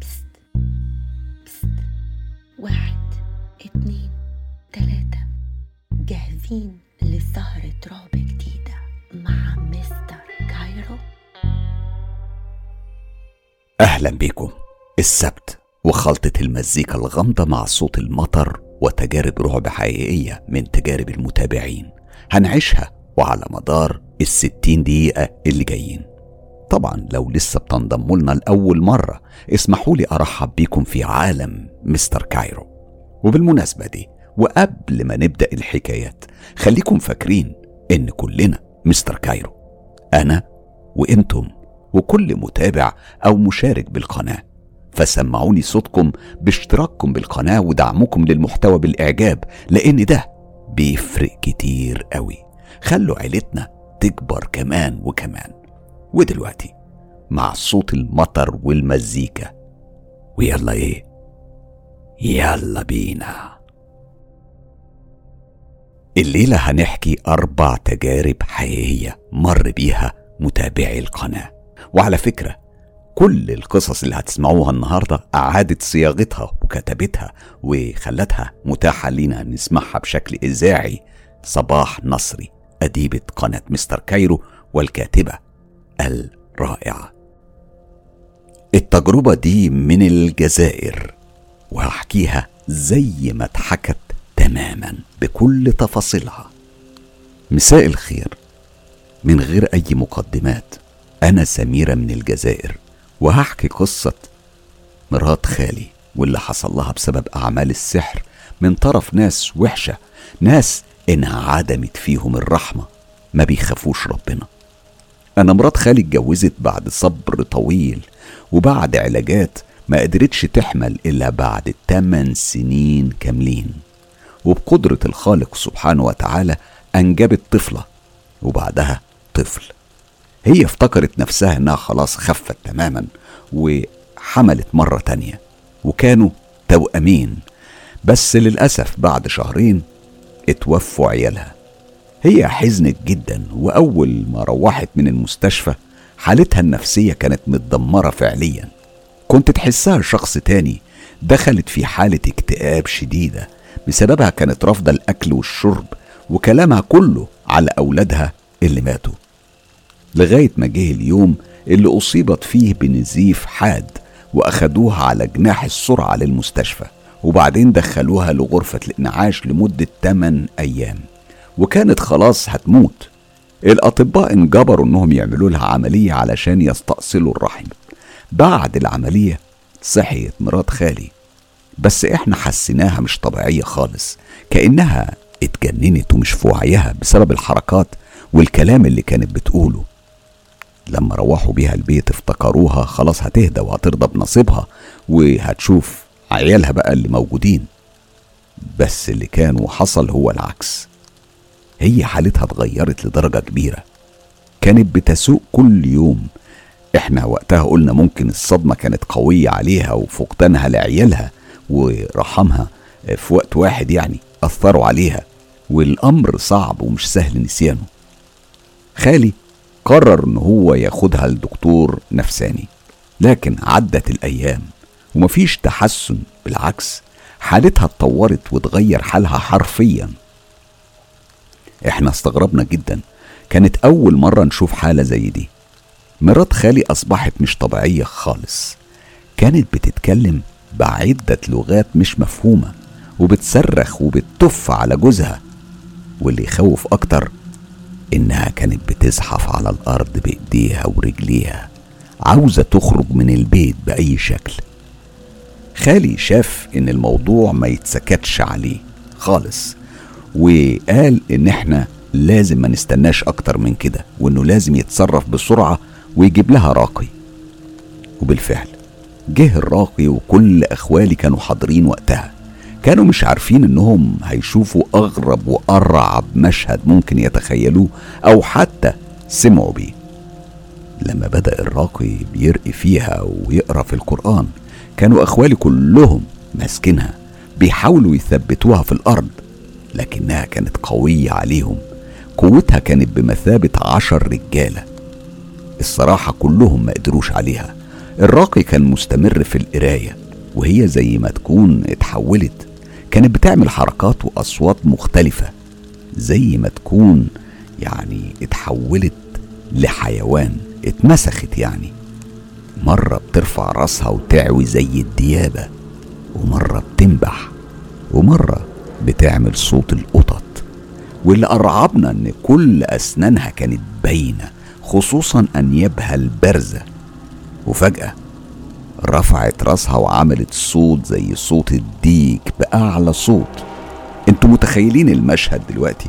بست بست. واحد اتنين تلاتة. جاهزين لسهرة رعب جديدة مع مستر كايرو؟ أهلا بيكم السبت وخلطة المزيكا الغامضة مع صوت المطر وتجارب رعب حقيقية من تجارب المتابعين. هنعيشها وعلى مدار الستين دقيقة اللي جايين. طبعا لو لسه بتنضموا لنا لأول مرة اسمحوا لي أرحب بيكم في عالم مستر كايرو. وبالمناسبة دي وقبل ما نبدأ الحكايات خليكم فاكرين إن كلنا مستر كايرو أنا وإنتم وكل متابع أو مشارك بالقناة. فسمعوني صوتكم باشتراككم بالقناة ودعمكم للمحتوى بالإعجاب لأن ده بيفرق كتير قوي. خلوا عيلتنا تكبر كمان وكمان. ودلوقتي مع صوت المطر والمزيكا. ويلا إيه؟ يلا بينا. الليلة هنحكي أربع تجارب حقيقية مر بيها متابعي القناة. وعلى فكرة كل القصص اللي هتسمعوها النهاردة أعادت صياغتها وكتبتها وخلتها متاحة لينا نسمعها بشكل إذاعي. صباح نصري أديبة قناة مستر كايرو والكاتبة الرائعة. التجربة دي من الجزائر وهحكيها زي ما اتحكت تماما بكل تفاصيلها. مساء الخير. من غير أي مقدمات أنا سميرة من الجزائر وهحكي قصة مرات خالي واللي حصل لها بسبب أعمال السحر من طرف ناس وحشة ناس إنها عدمت فيهم الرحمة ما بيخافوش ربنا. أنا مرات خالي اتجوزت بعد صبر طويل وبعد علاجات ما قدرتش تحمل إلا بعد 8 سنين كاملين وبقدرة الخالق سبحانه وتعالى أنجبت طفلة وبعدها طفل. هي افتكرت نفسها إنها خلاص خفت تماما وحملت مرة تانية وكانوا توأمين بس للأسف بعد شهرين اتوفوا عيالها. هي حزنت جدا وأول ما روحت من المستشفى حالتها النفسية كانت متدمرة فعليا. كنت تحسها شخص تاني دخلت في حالة اكتئاب شديدة بسببها كانت رافضة الأكل والشرب وكلامها كله على أولادها اللي ماتوا. لغاية ما جه اليوم اللي أصيبت فيه بنزيف حاد وأخدوها على جناح السرعة للمستشفى وبعدين دخلوها لغرفة الإنعاش لمدة 8 أيام. وكانت خلاص هتموت. الأطباء انجبروا إنهم يعملوا لها عملية علشان يستأصلوا الرحم. بعد العملية صحيت مرات خالي. بس إحنا حسيناها مش طبيعية خالص. كأنها اتجننت ومش في وعيها بسبب الحركات والكلام اللي كانت بتقوله. لما روحوا بيها البيت افتكروها خلاص هتهدى وهترضى بنصيبها وهتشوف عيالها بقى اللي موجودين. بس اللي كان وحصل هو العكس. هي حالتها اتغيرت لدرجة كبيرة. كانت بتسوق كل يوم. إحنا وقتها قلنا ممكن الصدمة كانت قوية عليها وفقدانها لعيالها ورحمها في وقت واحد يعني أثروا عليها. والأمر صعب ومش سهل نسيانه. خالي قرر إن هو ياخدها لدكتور نفساني. لكن عدت الأيام ومفيش تحسن. بالعكس حالتها اتطورت وتغير حالها حرفيا. إحنا استغربنا جدا. كانت أول مرة نشوف حالة زي دي. مرات خالي أصبحت مش طبيعية خالص. كانت بتتكلم بعدة لغات مش مفهومة وبتصرخ وبتف على جوزها. واللي يخوف أكتر إنها كانت بتزحف على الأرض بإيديها ورجليها عاوزة تخرج من البيت بأي شكل. خالي شاف إن الموضوع ما يتسكتش عليه خالص. وقال إن إحنا لازم ما نستناش أكتر من كده وإنه لازم يتصرف بسرعة ويجيب لها راقي. وبالفعل جه الراقي وكل أخوالي كانوا حاضرين وقتها. كانوا مش عارفين إنهم هيشوفوا أغرب وأرعب مشهد ممكن يتخيلوه أو حتى سمعوا بيه. لما بدأ الراقي بيرقي فيها ويقرأ في القرآن كانوا أخوالي كلهم ماسكينها بيحاولوا يثبتوها في الأرض. لكنها كانت قوية عليهم. قوتها كانت بمثابة عشر رجالة. الصراحة كلهم ما قدروش عليها. الراقي كان مستمر في القراية وهي زي ما تكون اتحولت. كانت بتعمل حركات وأصوات مختلفة زي ما تكون يعني اتحولت لحيوان اتمسخت يعني. مرة بترفع راسها وتعوي زي الديابة ومرة بتنبح ومرة بتعمل صوت القطط واللي أرعبنا إن كل أسنانها كانت باينة خصوصا أنيابها البارزة. وفجأة رفعت راسها وعملت صوت زي صوت الديك بأعلى صوت. أنتوا متخيلين المشهد دلوقتي؟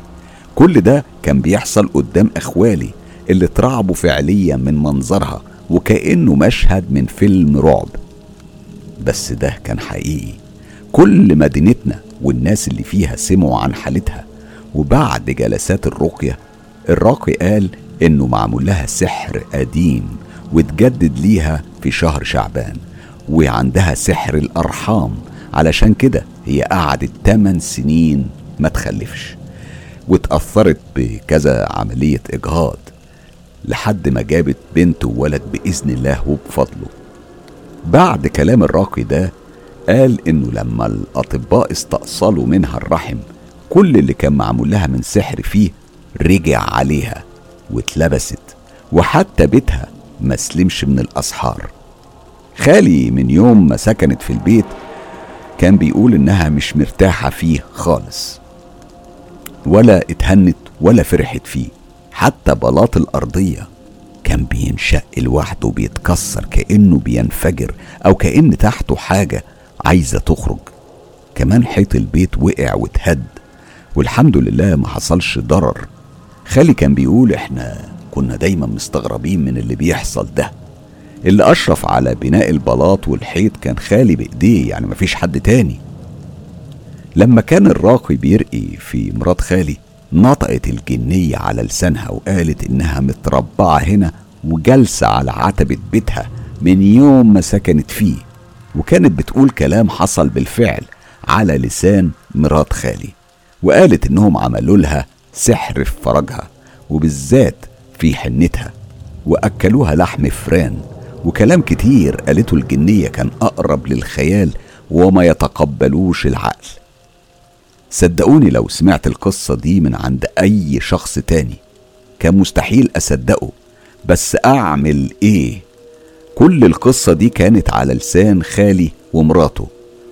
كل ده كان بيحصل قدام إخوالي اللي اترعبوا فعليا من منظرها وكأنه مشهد من فيلم رعب. بس ده كان حقيقي. كل مدينتنا والناس اللي فيها سمعوا عن حالتها. وبعد جلسات الرقية الراقي قال إنه معمول لها سحر قديم وتجدد ليها في شهر شعبان وعندها سحر الأرحام. علشان كده هي قعدت 8 سنين ما تخلفش. واتأثرت بكذا عملية إجهاض لحد ما جابت بنت وولد بإذن الله وبفضله. بعد كلام الراقي ده قال إنه لما الأطباء استأصلوا منها الرحم كل اللي كان معمول لها من سحر فيه رجع عليها واتلبست وحتى بيتها ما سلمش من الأسحار. خالي من يوم ما سكنت في البيت كان بيقول إنها مش مرتاحة فيه خالص ولا اتهنت ولا فرحت فيه. حتى بلاط الأرضية كان بينشق لوحده وبيتكسر كأنه بينفجر أو كأن تحته حاجة عايزة تخرج. كمان حيط البيت وقع واتهد. والحمد لله ما حصلش ضرر. خالي كان بيقول إحنا كنا دايما مستغربين من اللي بيحصل ده. اللي أشرف على بناء البلاط والحيط كان خالي بإيديه يعني مفيش حد تاني. لما كان الراقي بيرقي في مرات خالي نطقت الجنية على لسانها وقالت إنها متربعة هنا وجالسة على عتبة بيتها من يوم ما سكنت فيه. وكانت بتقول كلام حصل بالفعل على لسان مرات خالي وقالت إنهم عملوا لها سحر في فرجها وبالذات في حنتها وأكلوها لحم فران وكلام كتير قالته الجنية كان أقرب للخيال وما يتقبلوش العقل صدقوني لو سمعت القصة دي من عند أي شخص تاني كان مستحيل أصدقه بس أعمل إيه؟ كل القصة دي كانت على لسان خالي ومراته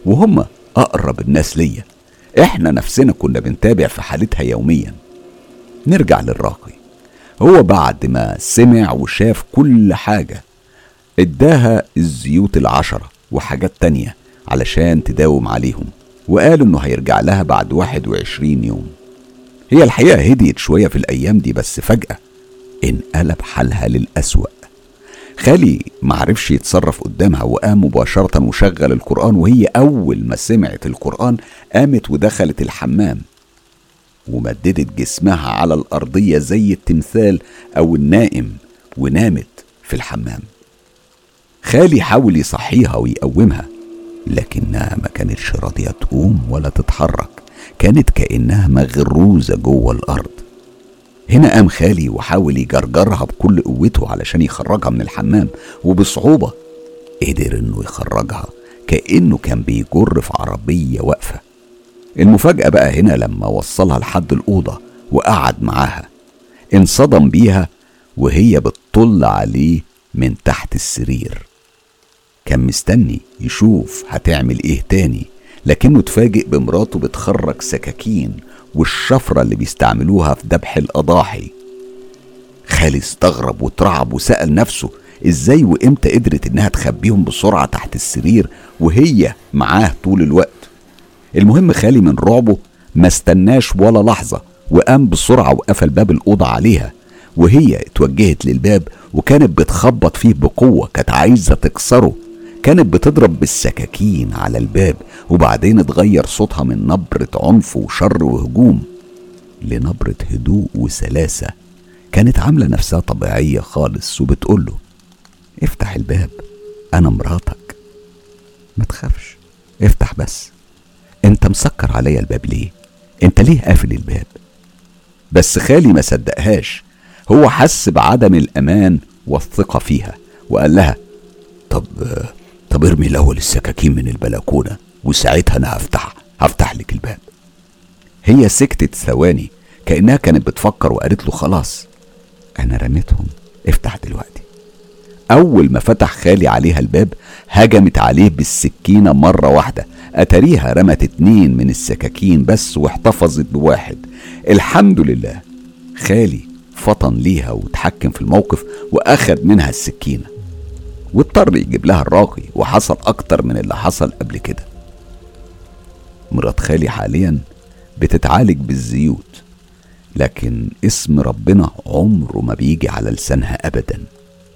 وهم أقرب الناس ليا. إحنا نفسنا كنا بنتابع في حالتها يوميا. نرجع للراقي. هو بعد ما سمع وشاف كل حاجة إداها الزيوت العشرة وحاجات تانية علشان تداوم عليهم وقال إنه هيرجع لها بعد 21 يوم. هي الحقيقة هديت شوية في الأيام دي بس فجأة انقلب حالها للأسوأ. خالي معرفش يتصرف قدامها وقام مباشرة وشغل القرآن وهي أول ما سمعت القرآن قامت ودخلت الحمام ومددت جسمها على الأرضية زي التمثال أو النائم ونامت في الحمام. خالي حاول يصحيها ويقومها لكنها ما كانتش راضية تقوم ولا تتحرك كانت كأنها مغروزة جوه الأرض. هنا قام خالي وحاول يجرجرها بكل قوته علشان يخرجها من الحمام وبصعوبة قدر إنه يخرجها كأنه كان بيجر في عربية واقفة. المفاجأة بقى هنا لما وصلها لحد الأوضة وقعد معاها انصدم بيها وهي بتطل عليه من تحت السرير. كان مستني يشوف هتعمل إيه تاني لكنه اتفاجئ بمراته بتخرج سكاكين والشفرة اللي بيستعملوها في ذبح الأضاحي. خالي استغرب واترعب وسأل نفسه إزاي وإمتى قدرت إنها تخبيهم بسرعة تحت السرير وهي معاه طول الوقت. المهم خالي من رعبه ما استناش ولا لحظة وقام بسرعة وقفل باب الأوضة عليها وهي اتوجهت للباب وكانت بتخبط فيه بقوة كانت عايزة تكسره. كانت بتضرب بالسكاكين على الباب وبعدين اتغير صوتها من نبرة عنف وشر وهجوم لنبرة هدوء وسلاسة كانت عاملة نفسها طبيعية خالص وبتقوله افتح الباب أنا مراتك. ما تخافش افتح بس. انت مسكر عليا الباب ليه؟ انت ليه قافل الباب؟ بس خالي ما صدقهاش هو حس بعدم الأمان والثقة فيها وقال لها طب طب ارمي الأول السكاكين من البلكونة وساعتها أنا هفتح هفتح لك الباب. هي سكتت ثواني كأنها كانت بتفكر وقالت له خلاص. أنا رميتهم افتح دلوقتي. أول ما فتح خالي عليها الباب هجمت عليه بالسكينة مرة واحدة. أتاريها رمت اتنين من السكاكين بس واحتفظت بواحد. الحمد لله خالي فطن ليها وتحكم في الموقف واخد منها السكينة. واضطر يجيب لها الراقي وحصل أكتر من اللي حصل قبل كده. مرات خالي حاليا بتتعالج بالزيوت لكن اسم ربنا عمره ما بيجي على لسانها ابدا.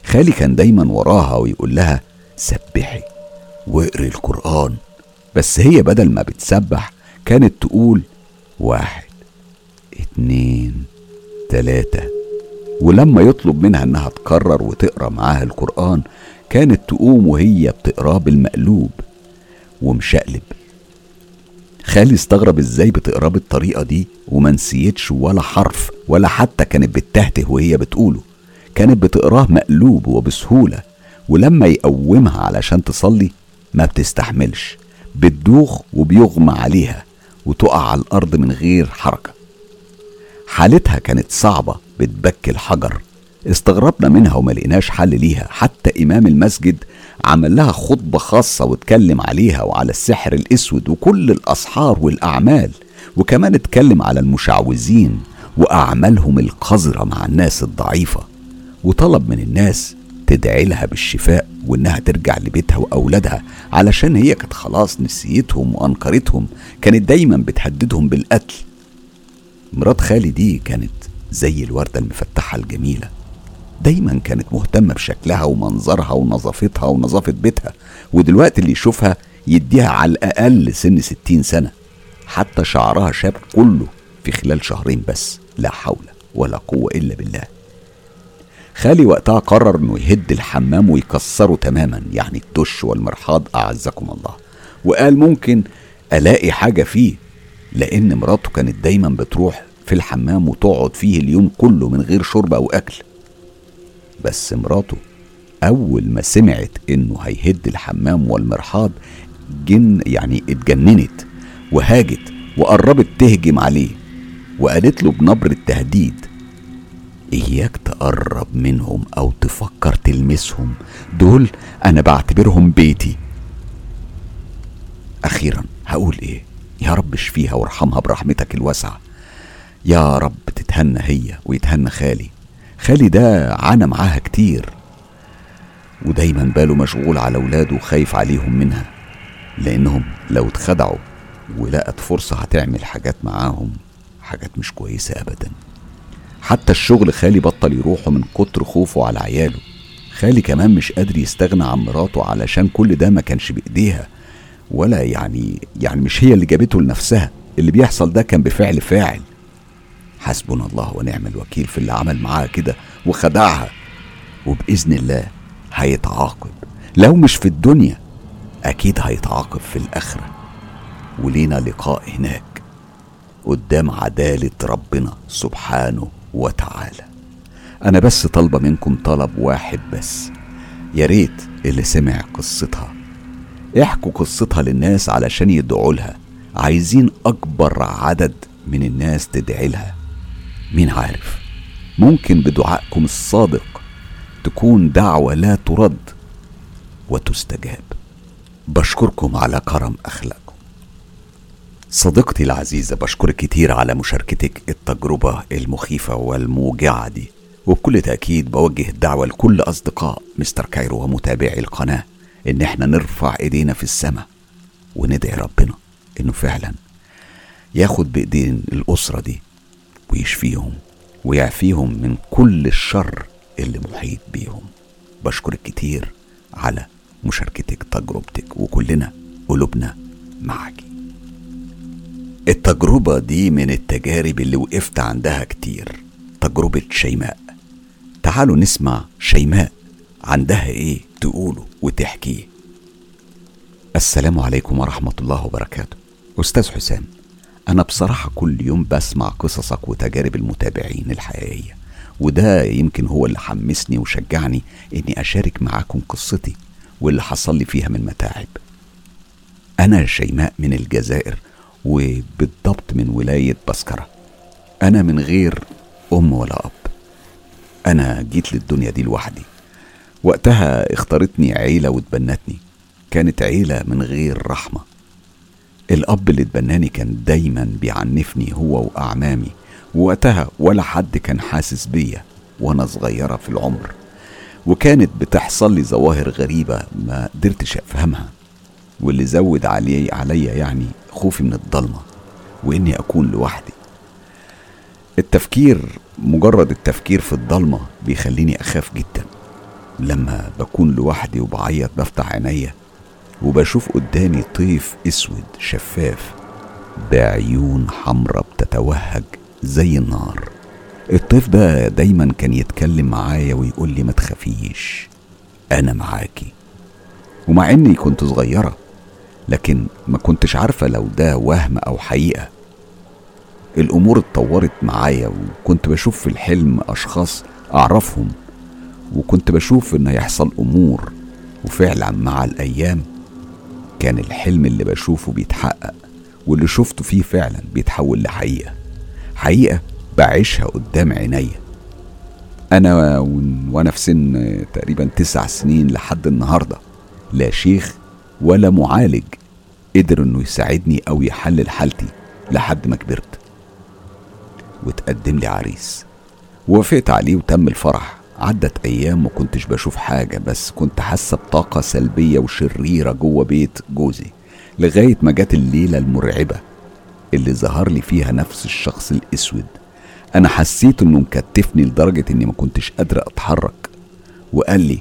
خالي كان دايما وراها ويقول لها سبحي واقري القرآن. بس هي بدل ما بتسبح كانت تقول واحد اتنين تلاتة. ولما يطلب منها إنها تكرر وتقرأ معاها القرآن كانت تقوم وهي بتقراه بالمقلوب ومشقلب. خالي استغرب إزاي بتقراه بالطريقة دي وما نسيتش ولا حرف ولا حتى كانت بتهته وهي بتقوله. كانت بتقراه مقلوب وبسهولة ولما يقومها علشان تصلي ما بتستحملش بتدوخ وبيغمى عليها وتقع على الأرض من غير حركة. حالتها كانت صعبة بتبكي الحجر. استغربنا منها وما لقيناش حل ليها. حتى إمام المسجد عمل لها خطبة خاصة واتكلم عليها وعلى السحر الأسود وكل الأسحار والأعمال وكمان اتكلم على المشعوذين وأعمالهم القذرة مع الناس الضعيفة. وطلب من الناس تدعي لها بالشفاء وإنها ترجع لبيتها وأولادها علشان هي كانت خلاص نسيتهم وانكرتهم كانت دايما بتهددهم بالقتل. مرات خالي دي كانت زي الوردة المفتحة الجميلة. دايما كانت مهتمة بشكلها ومنظرها ونظافتها ونظافة بيتها ودلوقتي اللي يشوفها يديها على الأقل سن ستين سنة. حتى شعرها شاب كله في خلال شهرين بس لا حول ولا قوة إلا بالله. خالي وقتها قرر إنه يهد الحمام ويكسره تماما يعني الدش والمرحاض أعزكم الله. وقال ممكن ألاقي حاجة فيه لأن مراته كانت دايما بتروح في الحمام وتقعد فيه اليوم كله من غير شرب أو أكل. بس مراته أول ما سمعت إنه هيهد الحمام والمرحاض جن يعني اتجننت وهاجت وقربت تهجم عليه وقالت له بنبرة تهديد إياك تقرب منهم أو تفكر تلمسهم دول أنا بعتبرهم بيتي. أخيرا هقول إيه؟ يا رب اشفيها وارحمها برحمتك الواسعة. يا رب تتهنى هي ويتهنى خالي. خالي ده عانى معاها كتير ودايما باله مشغول على ولاده وخايف عليهم منها لأنهم لو اتخدعوا ولقت فرصة هتعمل حاجات معاهم حاجات مش كويسة أبداً. حتى الشغل خالي بطل يروحه من كتر خوفه على عياله. خالي كمان مش قادر يستغنى عن مراته علشان كل ده ما كانش بإيديها ولا يعني يعني مش هي اللي جابته لنفسها. اللي بيحصل ده كان بفعل فاعل. حسبنا الله ونعم الوكيل في اللي عمل معاها كده وخدعها. وبإذن الله هيتعاقب. لو مش في الدنيا أكيد هيتعاقب في الآخرة. ولينا لقاء هناك قدام عدالة ربنا سبحانه وتعالى. أنا بس طالبة منكم طلب واحد بس. يا ريت اللي سمع قصتها. احكوا قصتها للناس علشان يدعوا لها. عايزين أكبر عدد من الناس تدعي لها. مين عارف؟ ممكن بدعائكم الصادق تكون دعوة لا ترد وتستجاب. بشكركم على كرم أخلاقكم. صديقتي العزيزة بشكرك كتير على مشاركتك التجربة المخيفة والموجعة دي. وبكل تأكيد بوجه الدعوة لكل أصدقاء مستر كايرو ومتابعي القناة إن إحنا نرفع إيدينا في السماء وندعي ربنا إنه فعلا ياخد بإيدين الأسرة دي. ويشفيهم ويعفيهم من كل الشر اللي محيط بيهم. بشكرك كتير على مشاركتك تجربتك وكلنا قلوبنا معاكي التجربة دي من التجارب اللي وقفت عندها كتير. تجربة شيماء. تعالوا نسمع شيماء عندها إيه تقوله وتحكيه. السلام عليكم ورحمة الله وبركاته. أستاذ حسام أنا بصراحة كل يوم بسمع قصصك وتجارب المتابعين الحقيقية وده يمكن هو اللي حمسني وشجعني إني أشارك معاكم قصتي واللي حصل لي فيها من متاعب. أنا شيماء من الجزائر وبالضبط من ولاية بسكرة. أنا من غير أم ولا أب. أنا جيت للدنيا دي لوحدي. وقتها اختارتني عيلة وتبنتني كانت عيلة من غير رحمة. الأب اللي اتبناني كان دايما بيعنفني هو وأعمامي. ووقتها ولا حد كان حاسس بيا وأنا صغيرة في العمر. وكانت بتحصل لي ظواهر غريبة ما قدرتش أفهمها. واللي زود علي عليا يعني خوفي من الضلمة وإني أكون لوحدي. التفكير مجرد التفكير في الضلمة بيخليني أخاف جدا. لما بكون لوحدي وبعيط بفتح عينيا وبشوف قدامي طيف اسود شفاف بعيون حمرة بتتوهج زي النار. الطيف ده دايما كان يتكلم معايا ويقول لي ما تخافيش أنا معاكي. ومع إني كنت صغيرة لكن ما كنتش عارفة لو ده وهم أو حقيقة. الأمور اتطورت معايا وكنت بشوف في الحلم أشخاص أعرفهم وكنت بشوف ان هيحصل أمور وفعلا مع الأيام كان الحلم اللي بشوفه بيتحقق واللي شفته فيه فعلا بيتحول لحقيقة. حقيقة بعيشها قدام عينيا. أنا وأنا في سن تقريبا تسع سنين لحد النهارده لا شيخ ولا معالج قدر إنه يساعدني أو يحلل حالتي لحد ما كبرت. وتقدم لي عريس. ووافقت عليه وتم الفرح. عدت أيام ما كنتش بشوف حاجة بس كنت حاسة بطاقة سلبية وشريرة جوه بيت جوزي لغاية ما جت الليلة المرعبة اللي ظهر لي فيها نفس الشخص الأسود. أنا حسيت إنه مكتفني لدرجة إني ما كنتش قادر أتحرك وقال لي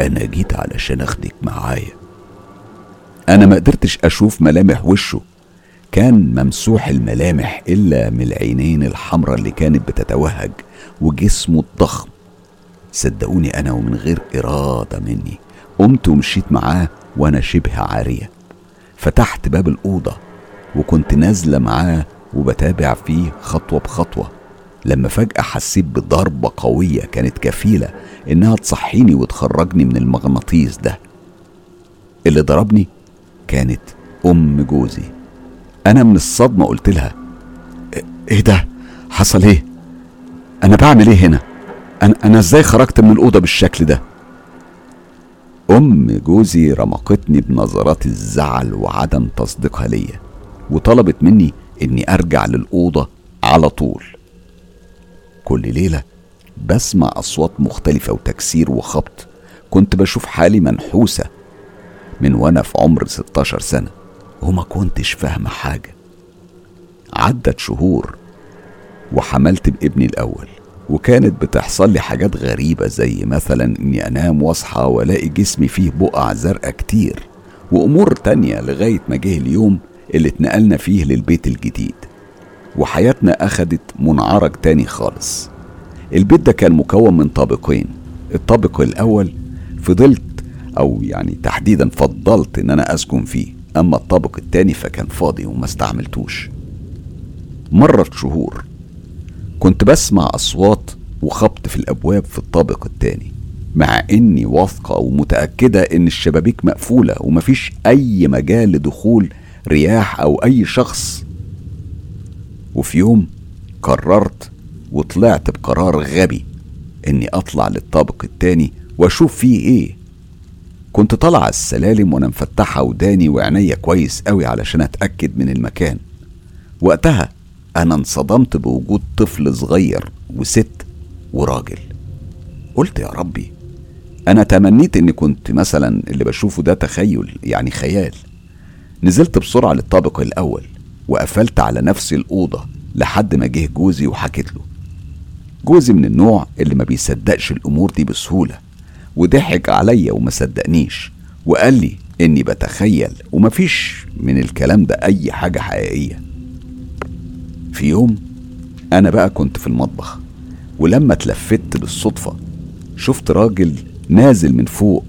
أنا جيت علشان أخدك معايا. أنا ما قدرتش أشوف ملامح وشه. كان ممسوح الملامح إلا من العينين الحمراء اللي كانت بتتوهج وجسمه الضخم. صدقوني أنا ومن غير إرادة مني. قمت ومشيت معاه وأنا شبه عارية. فتحت باب الأوضة وكنت نازلة معاه وبتابع فيه خطوة بخطوة. لما فجأة حسيت بضربة قوية كانت كفيلة إنها تصحيني وتخرجني من المغناطيس ده. اللي ضربني كانت أم جوزي. أنا من الصدمة قلت لها إيه ده؟ حصل إيه؟ أنا بعمل إيه هنا؟ أنا أنا إزاي خرجت من الأوضة بالشكل ده؟ أم جوزي رمقتني بنظرات الزعل وعدم تصديقها ليا وطلبت مني إني أرجع للأوضة على طول. كل ليلة بسمع أصوات مختلفة وتكسير وخبط. كنت بشوف حالي منحوسة من وأنا في عمر 16 سنة وما كنتش فاهمة حاجة. عدت شهور وحملت بابني الأول. وكانت بتحصل لي حاجات غريبة زي مثلا إني أنام وأصحى وألاقي جسمي فيه بقع زرقاء كتير وأمور تانية لغاية ما جه اليوم اللي اتنقلنا فيه للبيت الجديد. وحياتنا أخدت منعرج تاني خالص. البيت ده كان مكون من طابقين. الطابق الأول فضلت أو يعني تحديدا فضلت إن أنا أسكن فيه. أما الطابق التاني فكان فاضي وما استعملتوش. مرت شهور. كنت بسمع أصوات وخبط في الأبواب في الطابق التاني مع إني واثقة ومتأكدة إن الشبابيك مقفولة ومفيش أي مجال لدخول رياح أو أي شخص. وفي يوم قررت وطلعت بقرار غبي إني أطلع للطابق التاني وأشوف فيه إيه. كنت طالعة السلالم وأنا مفتحة وداني وعينيا كويس قوي علشان أتأكد من المكان. وقتها أنا انصدمت بوجود طفل صغير وست وراجل. قلت يا ربي أنا تمنيت إني كنت مثلا اللي بشوفه ده تخيل يعني خيال. نزلت بسرعة للطابق الأول وقفلت على نفسي الأوضة لحد ما جه جوزي وحكيت له. جوزي من النوع اللي ما بيصدقش الأمور دي بسهولة وضحك عليا وما صدقنيش وقال لي إني بتخيل ومفيش من الكلام ده أي حاجة حقيقية. في يوم أنا بقى كنت في المطبخ ولما اتلفت بالصدفة شفت راجل نازل من فوق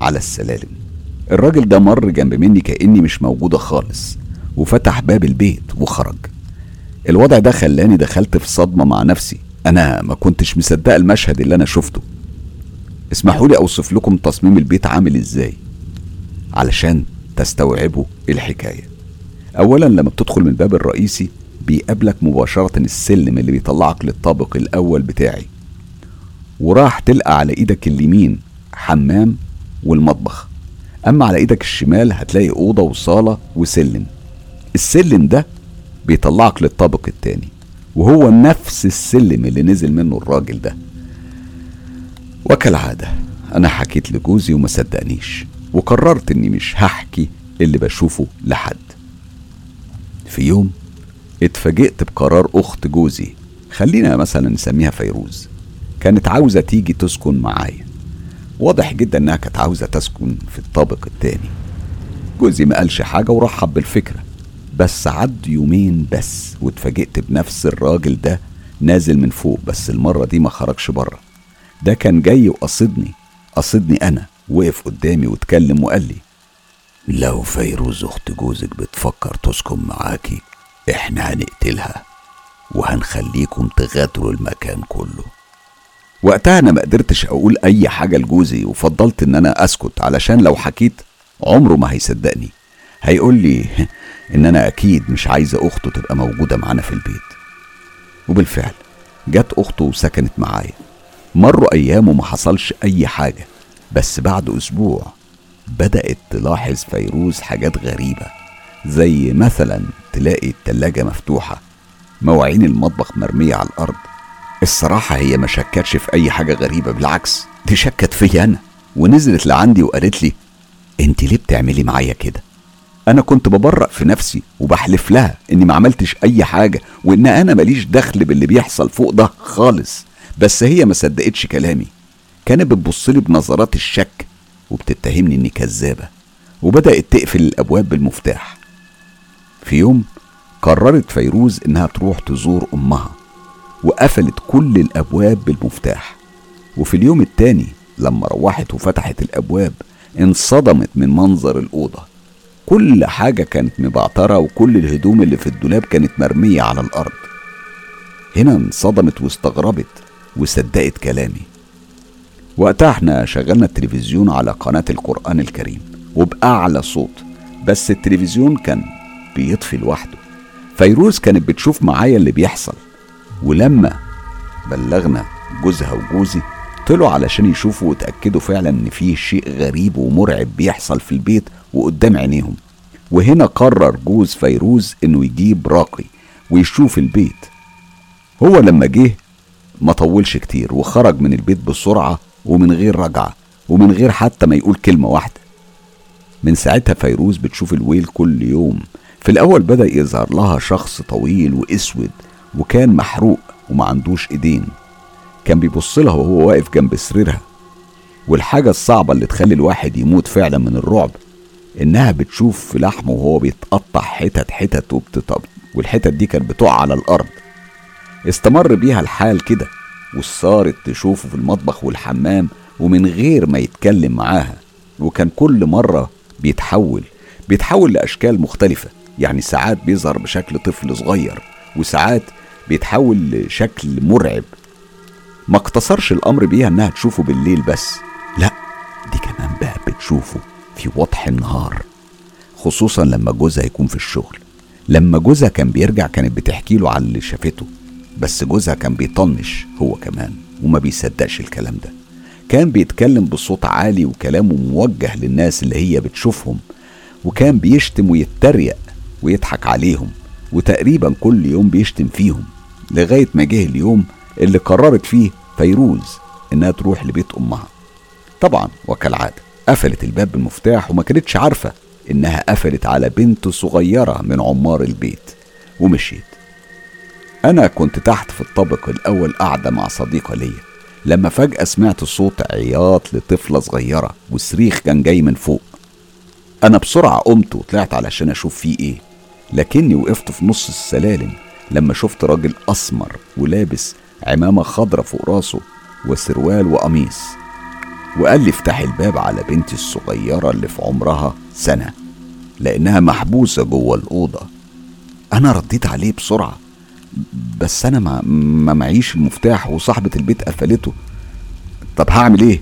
على السلالم. الراجل ده مر جنب مني كأني مش موجودة خالص وفتح باب البيت وخرج. الوضع ده خلاني دخلت في صدمة مع نفسي. أنا ما كنتش مصدقة المشهد اللي أنا شفته. اسمحوا لي أوصف لكم تصميم البيت عامل إزاي علشان تستوعبوا الحكاية. اولا لما بتدخل من الباب الرئيسي بيقابلك مباشرة السلم اللي بيطلعك للطابق الأول بتاعي. وراح تلقى على إيدك اليمين حمام والمطبخ. أما على إيدك الشمال هتلاقي أوضة وصالة وسلم. السلم ده بيطلعك للطابق التاني وهو نفس السلم اللي نزل منه الراجل ده. وكالعادة أنا حكيت لجوزي وما صدقنيش وقررت إني مش هحكي اللي بشوفه لحد. في يوم اتفاجئت بقرار أخت جوزي خلينا مثلا نسميها فيروز. كانت عاوزة تيجي تسكن معايا. واضح جدا إنها كانت عاوزة تسكن في الطابق التاني. جوزي ما قالش حاجة ورحب بالفكرة. بس عد يومين بس واتفاجئت بنفس الراجل ده نازل من فوق بس المرة دي ما خرجش بره. ده كان جاي وقصدني قصدني أنا وقف قدامي واتكلم وقال لي لو فيروز أخت جوزك بتفكر تسكن معاكي إحنا هنقتلها وهنخليكم تغادروا المكان كله. وقتها أنا ما قدرتش أقول أي حاجة لجوزي وفضلت إن أنا أسكت علشان لو حكيت عمره ما هيصدقني. هيقول لي إن أنا أكيد مش عايزة أخته تبقى موجودة معانا في البيت. وبالفعل جت أخته وسكنت معايا. مروا أيام وما حصلش أي حاجة. بس بعد أسبوع بدأت تلاحظ فيروز حاجات غريبة. زي مثلا تلاقي التلاجة مفتوحة مواعين المطبخ مرمية على الأرض. الصراحة هي ما شكتش في أي حاجة غريبة بالعكس دي شكت فيا أنا. ونزلت لعندي وقالت لي انت ليه بتعملي معايا كده؟ أنا كنت ببرأ في نفسي وبحلف لها إني ما عملتش أي حاجة وإن أنا ماليش دخل باللي بيحصل فوق ده خالص. بس هي ما صدقتش كلامي. كانت بتبصلي بنظرات الشك وبتتهمني إني كذابة وبدأت تقفل الأبواب بالمفتاح. في يوم قررت فيروز إنها تروح تزور أمها وقفلت كل الأبواب بالمفتاح. وفي اليوم التاني لما روحت وفتحت الأبواب انصدمت من منظر الأوضة. كل حاجة كانت مبعترة وكل الهدوم اللي في الدولاب كانت مرمية على الأرض. هنا انصدمت واستغربت وصدقت كلامي. وقتها إحنا شغلنا التلفزيون على قناة القرآن الكريم وبأعلى صوت بس التلفزيون كان بيطفي لوحده. فيروز كانت بتشوف معايا اللي بيحصل. ولما بلغنا جوزها وجوزي طلعوا علشان يشوفوا وتأكدوا فعلا إن فيه شيء غريب ومرعب بيحصل في البيت وقدام عينيهم. وهنا قرر جوز فيروز إنه يجيب راقي ويشوف البيت. هو لما جه ما طولش كتير وخرج من البيت بسرعة ومن غير رجعة ومن غير حتى ما يقول كلمة واحدة. من ساعتها فيروز بتشوف الويل كل يوم في الأول بدأ يظهر لها شخص طويل وأسود وكان محروق وما عندوش إيدين. كان بيبص لها وهو واقف جنب سريرها. والحاجة الصعبة اللي تخلي الواحد يموت فعلا من الرعب إنها بتشوف في لحمه وهو بيتقطع حتت حتت وبتطب والحتت دي كانت بتقع على الأرض. استمر بيها الحال كده وصارت تشوفه في المطبخ والحمام ومن غير ما يتكلم معاها. وكان كل مرة بيتحول بيتحول لأشكال مختلفة. يعني ساعات بيظهر بشكل طفل صغير وساعات بيتحول لشكل مرعب. ما اقتصرش الأمر بيها إنها تشوفه بالليل بس. لا دي كمان بقى بتشوفه في وضح النهار خصوصا لما جوزها يكون في الشغل. لما جوزها كان بيرجع كانت بتحكي له على اللي شافته بس جوزها كان بيطنش هو كمان وما بيصدقش الكلام ده. كان بيتكلم بصوت عالي وكلامه موجه للناس اللي هي بتشوفهم وكان بيشتم ويتريق ويضحك عليهم وتقريبا كل يوم بيشتم فيهم لغاية ما جه اليوم اللي قررت فيه فيروز إنها تروح لبيت أمها. طبعا وكالعادة قفلت الباب بالمفتاح وما كانتش عارفة إنها قفلت على بنت صغيرة من عمار البيت ومشيت. أنا كنت تحت في الطابق الأول قاعدة مع صديقة ليا لما فجأة سمعت صوت عياط لطفلة صغيرة وصريخ كان جاي من فوق. أنا بسرعة قمت وطلعت علشان أشوف فيه إيه. لكني وقفت في نص السلالم لما شفت راجل أسمر ولابس عمامة خضرة فوق راسه وسروال وقميص. وقال لي افتح الباب على بنتي الصغيرة اللي في عمرها سنة لأنها محبوسة جوه الأوضة. أنا رديت عليه بسرعة بس أنا ما, ما معيش المفتاح وصاحبة البيت قفلته. طب هعمل إيه؟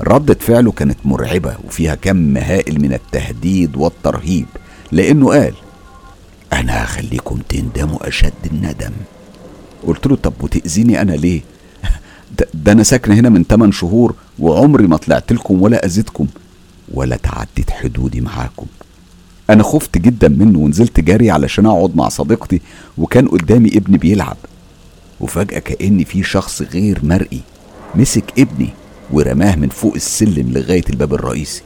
ردة فعله كانت مرعبة وفيها كم هائل من التهديد والترهيب لأنه قال أنا هخليكم تندموا أشد الندم. قلت له طب وتأذيني أنا ليه؟ ده, ده أنا ساكن هنا من 8 شهور وعمري ما طلعت لكم ولا أذيتكم ولا تعديت حدودي معاكم. أنا خفت جدا منه ونزلت جري علشان أقعد مع صديقتي وكان قدامي ابني بيلعب. وفجأة كأن في شخص غير مرئي مسك ابني ورماه من فوق السلم لغاية الباب الرئيسي.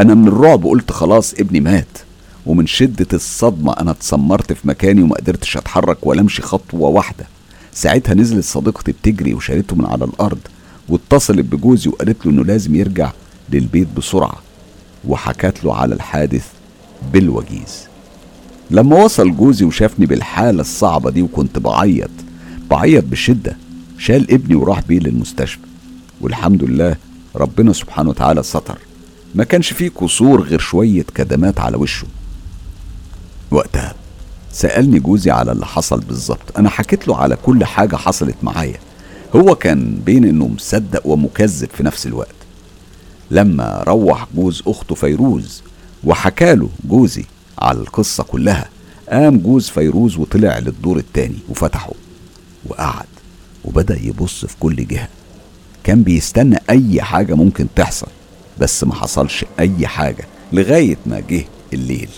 أنا من الرعب قلت خلاص ابني مات. ومن شدة الصدمة أنا اتسمرت في مكاني وما قدرتش أتحرك ولا أمشي خطوة واحدة. ساعتها نزلت صديقتي بتجري وشالته من على الأرض واتصلت بجوزي وقالت له إنه لازم يرجع للبيت بسرعة. وحكت له على الحادث بالوجيز. لما وصل جوزي وشافني بالحالة الصعبة دي وكنت بعيط بعيط بشدة شال ابني وراح بيه للمستشفى. والحمد لله ربنا سبحانه وتعالى ستر. ما كانش فيه كسور غير شوية كدمات على وشه. وقتها. سألني جوزي على اللي حصل بالظبط. أنا حكيت له على كل حاجة حصلت معايا. هو كان بين إنه مصدق ومكذب في نفس الوقت. لما روح جوز أخته فيروز وحكاله جوزي على القصة كلها قام جوز فيروز وطلع للدور التاني وفتحه وقعد وبدأ يبص في كل جهة. كان بيستنى أي حاجة ممكن تحصل بس ما حصلش أي حاجة لغاية ما جه الليل.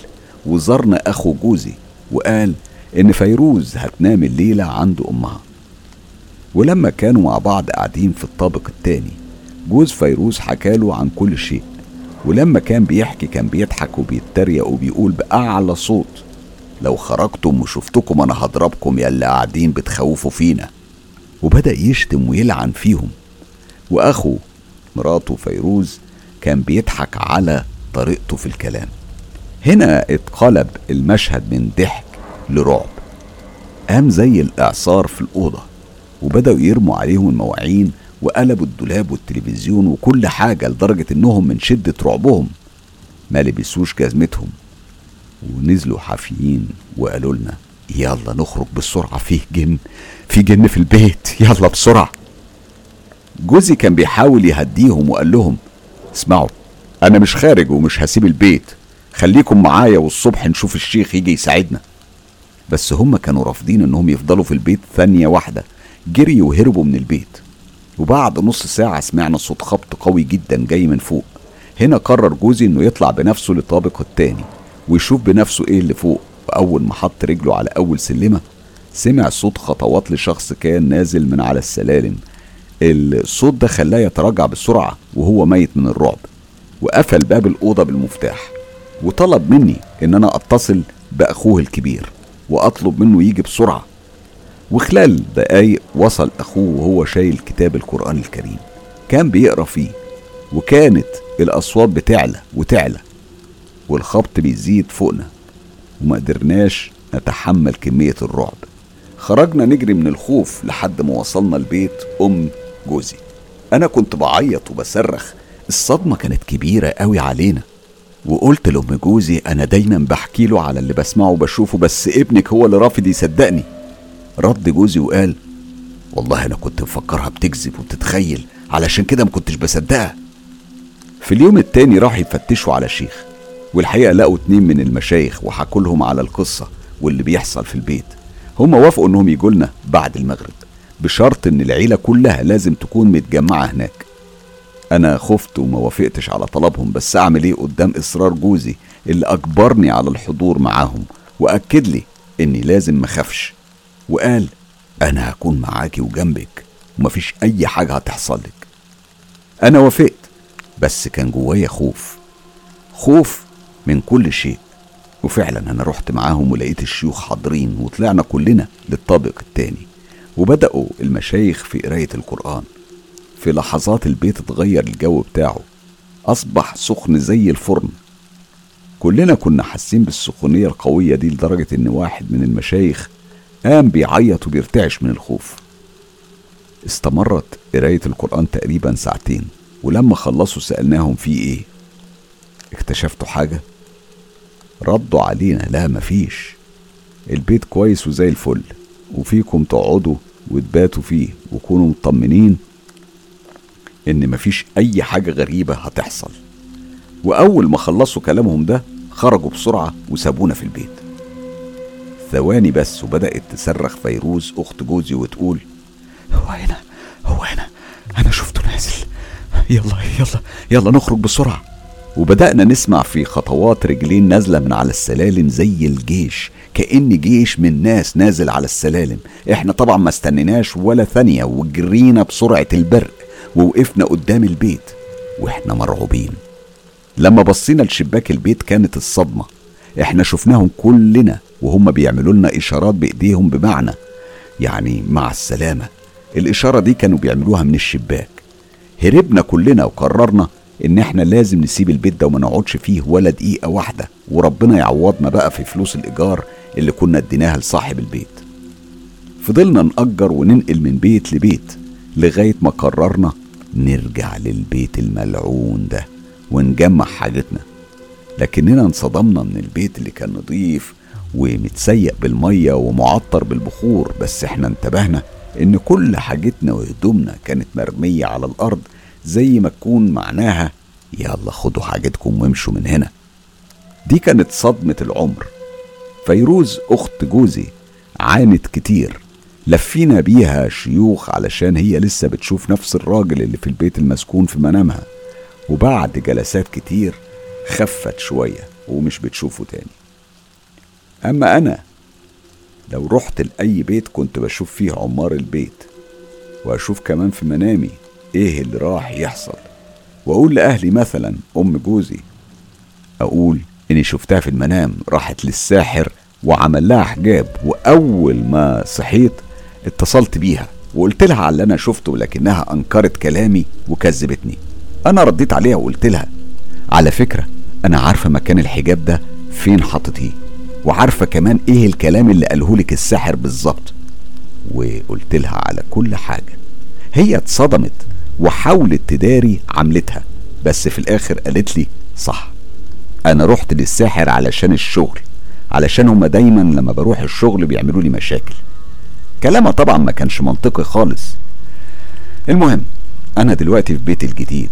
وزارنا أخو جوزي وقال إن فيروز هتنام الليلة عند أمها. ولما كانوا مع بعض قاعدين في الطابق التاني جوز فيروز حكاله عن كل شيء. ولما كان بيحكي كان بيضحك وبيتريق وبيقول بأعلى صوت لو خرجتم وشفتكم أنا هضربكم يا اللي قاعدين بتخوفوا فينا. وبدأ يشتم ويلعن فيهم. وأخو مراته فيروز كان بيضحك على طريقته في الكلام. هنا اتقلب المشهد من ضحك لرعب. قام زي الإعصار في الأوضة وبدأوا يرموا عليهم المواعين وقلبوا الدولاب والتلفزيون وكل حاجة لدرجة إنهم من شدة رعبهم. ما لبسوش جزمتهم. ونزلوا حافيين وقالوا لنا يلا نخرج بسرعة فيه جن في جن في البيت يلا بسرعة. جوزي كان بيحاول يهديهم وقال لهم اسمعوا أنا مش خارج ومش هسيب البيت. خليكم معايا والصبح نشوف الشيخ يجي يساعدنا. بس هم كانوا رافضين إنهم يفضلوا في البيت ثانية واحدة جري وهربوا من البيت. وبعد نص ساعة سمعنا صوت خبط قوي جدا جاي من فوق. هنا قرر جوزي إنه يطلع بنفسه للطابق التاني ويشوف بنفسه إيه اللي فوق. وأول ما حط رجله على أول سلمة سمع صوت خطوات لشخص كان نازل من على السلالم. الصوت ده خلاه يتراجع بسرعة وهو ميت من الرعب. وقفل باب الأوضة بالمفتاح. وطلب مني إن أنا أتصل بأخوه الكبير وأطلب منه يجي بسرعة. وخلال دقايق وصل أخوه وهو شايل كتاب القرآن الكريم. كان بيقرأ فيه وكانت الأصوات بتعلى وتعلى والخبط بيزيد فوقنا وما قدرناش نتحمل كمية الرعب. خرجنا نجري من الخوف لحد ما وصلنا البيت أم جوزي. أنا كنت بعيط وبصرخ الصدمة كانت كبيرة قوي علينا. وقلت لأم جوزي أنا دايما بحكي له على اللي بسمعه وبشوفه بس ابنك هو اللي رافض يصدقني. رد جوزي وقال والله أنا كنت مفكرها بتكذب وبتتخيل علشان كده ما كنتش بصدقها. في اليوم التاني راح يفتشوا على شيخ والحقيقة لقوا اتنين من المشايخ وحكوا لهم على القصة واللي بيحصل في البيت. هم وافقوا إنهم يجوا لنا بعد المغرب بشرط إن العيلة كلها لازم تكون متجمعة هناك. أنا خفت وما وافقتش على طلبهم بس أعمل إيه قدام إصرار جوزي اللي أجبرني على الحضور معاهم؟ وأكد لي إني لازم مخافش وقال أنا هكون معاكي وجنبك ومفيش أي حاجة هتحصل لك. أنا وافقت بس كان جوايا خوف. خوف من كل شيء. وفعلا أنا رحت معاهم ولقيت الشيوخ حاضرين وطلعنا كلنا للطابق التاني. وبدأوا المشايخ في قراية القرآن. في لحظات البيت اتغير الجو بتاعه. أصبح سخن زي الفرن. كلنا كنا حاسين بالسخونية القوية دي لدرجة إن واحد من المشايخ قام بيعيط وبيرتعش من الخوف. استمرت قراية القرآن تقريبا ساعتين ولما خلصوا سألناهم في إيه. اكتشفتوا حاجة؟ ردوا علينا لا مفيش. البيت كويس وزي الفل وفيكم تقعدوا وتباتوا فيه وكونوا مطمنين إن مفيش أي حاجة غريبة هتحصل. وأول ما خلصوا كلامهم ده خرجوا بسرعة وسابونا في البيت. ثواني بس وبدأت تصرخ فيروز أخت جوزي وتقول هو هنا هو هنا أنا شفته نازل. يلا يلا يلا نخرج بسرعة. وبدأنا نسمع في خطوات رجلين نازلة من على السلالم زي الجيش كأن جيش من ناس نازل على السلالم. إحنا طبعا ما استنيناش ولا ثانية وجرينا بسرعة البرق ووقفنا قدام البيت وإحنا مرعوبين. لما بصينا لشباك البيت كانت الصدمة. إحنا شفناهم كلنا وهم بيعملوا لنا إشارات بإيديهم بمعنى يعني مع السلامة. الإشارة دي كانوا بيعملوها من الشباك. هربنا كلنا وقررنا إن إحنا لازم نسيب البيت ده وما نقعدش فيه ولا دقيقة واحدة وربنا يعوضنا بقى في فلوس الإيجار اللي كنا اديناها لصاحب البيت. فضلنا نأجر وننقل من بيت لبيت لغاية ما قررنا نرجع للبيت الملعون ده ونجمع حاجتنا. لكننا انصدمنا من البيت اللي كان نضيف ومتسيق بالمية ومعطر بالبخور بس إحنا انتبهنا إن كل حاجتنا وهدومنا كانت مرمية على الأرض زي ما تكون معناها يلا خدوا حاجتكم وامشوا من هنا دي كانت صدمة العمر. فيروز أخت جوزي عانت كتير. لفينا بيها شيوخ علشان هي لسه بتشوف نفس الراجل اللي في البيت المسكون في منامها. وبعد جلسات كتير خفت شوية ومش بتشوفه تاني. أما أنا لو رحت لأي بيت كنت بشوف فيه عمار البيت وأشوف كمان في منامي إيه اللي راح يحصل. وأقول لأهلي مثلا أم جوزي أقول إني شفتها في المنام راحت للساحر وعمل لها حجاب. وأول ما صحيت اتصلت بيها وقلت لها على اللي أنا شفته لكنها أنكرت كلامي وكذبتني. أنا رديت عليها وقلت لها على فكرة أنا عارفة مكان الحجاب ده فين حاططيه وعارفة كمان إيه الكلام اللي قاله لك الساحر بالظبط. وقلت لها على كل حاجة هي اتصدمت وحاولت تداري عملتها بس في الآخر قالت لي صح أنا رحت للساحر علشان الشغل علشان هما دايما لما بروح الشغل بيعملوا لي مشاكل. كلامها طبعا ما كانش منطقي خالص. المهم أنا دلوقتي في بيتي الجديد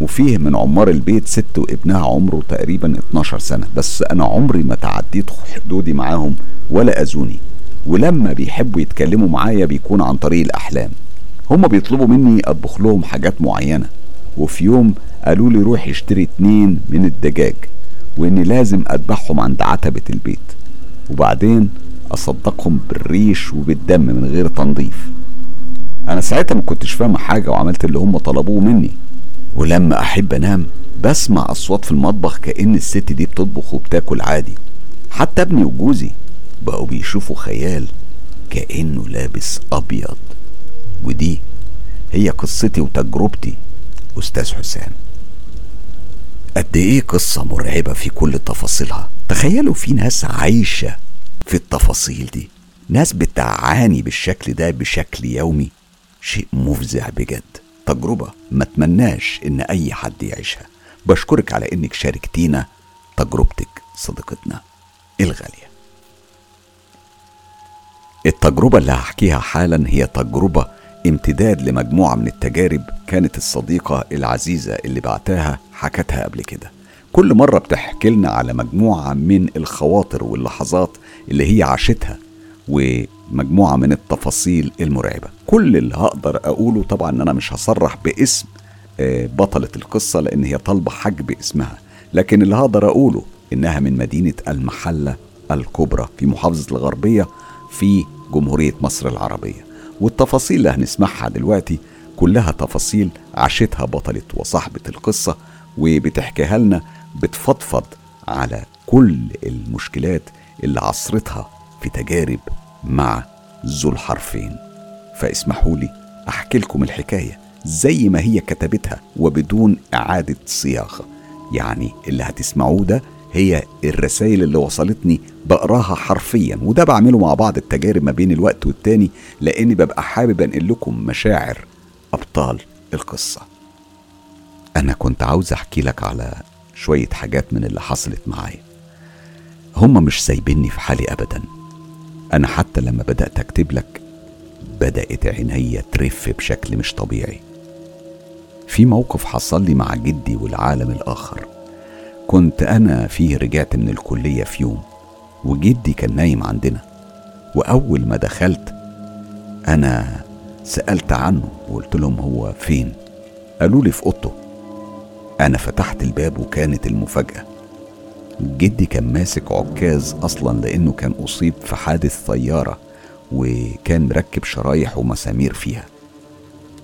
وفيه من عمار البيت ست وابنها عمره تقريبا 12 سنة بس أنا عمري ما تعديت حدودي معاهم ولا أذوني. ولما بيحبوا يتكلموا معايا بيكون عن طريق الأحلام. هما بيطلبوا مني أطبخ لهم حاجات معينة وفي يوم قالوا لي روح اشتري اتنين من الدجاج وإني لازم أذبحهم عند عتبة البيت. وبعدين أصدقهم بالريش وبالدم من غير تنظيف. أنا ساعتها ما كنتش فاهم حاجة وعملت اللي هم طلبوه مني. ولما أحب أنام بسمع أصوات في المطبخ كأن الست دي بتطبخ وبتاكل عادي. حتى ابني وجوزي بقوا بيشوفوا خيال كأنه لابس أبيض. ودي هي قصتي وتجربتي أستاذ حسام. قد إيه قصة مرعبة في كل تفاصيلها؟ تخيلوا في ناس عايشة في التفاصيل دي. ناس بتعاني بالشكل ده بشكل يومي. شيء مفزع بجد. تجربة ما اتمناش إن أي حد يعيشها. بشكرك على إنك شاركتينا تجربتك صديقتنا الغالية. التجربة اللي هحكيها حالا هي تجربة امتداد لمجموعة من التجارب كانت الصديقة العزيزة اللي بعتها حكتها قبل كده. كل مرة بتحكي لنا على مجموعة من الخواطر واللحظات اللي هي عاشتها ومجموعة من التفاصيل المرعبة. كل اللي هقدر أقوله طبعا أن أنا مش هصرح باسم بطلة القصة لأن هي طالبة حجب اسمها. لكن اللي هقدر أقوله إنها من مدينة المحلة الكبرى في محافظة الغربية في جمهورية مصر العربية. والتفاصيل اللي هنسمعها دلوقتي كلها تفاصيل عاشتها بطلة وصاحبة القصة وبتحكيها لنا بتفضفض على كل المشكلات اللي عصرتها في تجارب مع ذو الحرفين. فاسمحوا لي أحكي لكم الحكاية زي ما هي كتبتها وبدون إعادة صياغة. يعني اللي هتسمعوه ده هي الرسائل اللي وصلتني بقراها حرفيا وده بعمله مع بعض التجارب ما بين الوقت والتاني لأني ببقى حابب أنقل لكم مشاعر أبطال القصة. أنا كنت عاوز أحكي لك على شوية حاجات من اللي حصلت معايا. هما مش سايبيني في حالي ابدا. أنا حتى لما بدأت أكتب لك بدأت عينيا ترف بشكل مش طبيعي. في موقف حصل لي مع جدي والعالم الآخر. كنت أنا فيه رجعت من الكلية في يوم وجدي كان نايم عندنا. وأول ما دخلت أنا سألت عنه وقلت لهم هو فين. قالوا لي في أوضته. أنا فتحت الباب وكانت المفاجأة. جدي كان ماسك عكاز أصلا لأنه كان أصيب في حادث طيارة وكان مركب شرايح ومسامير فيها.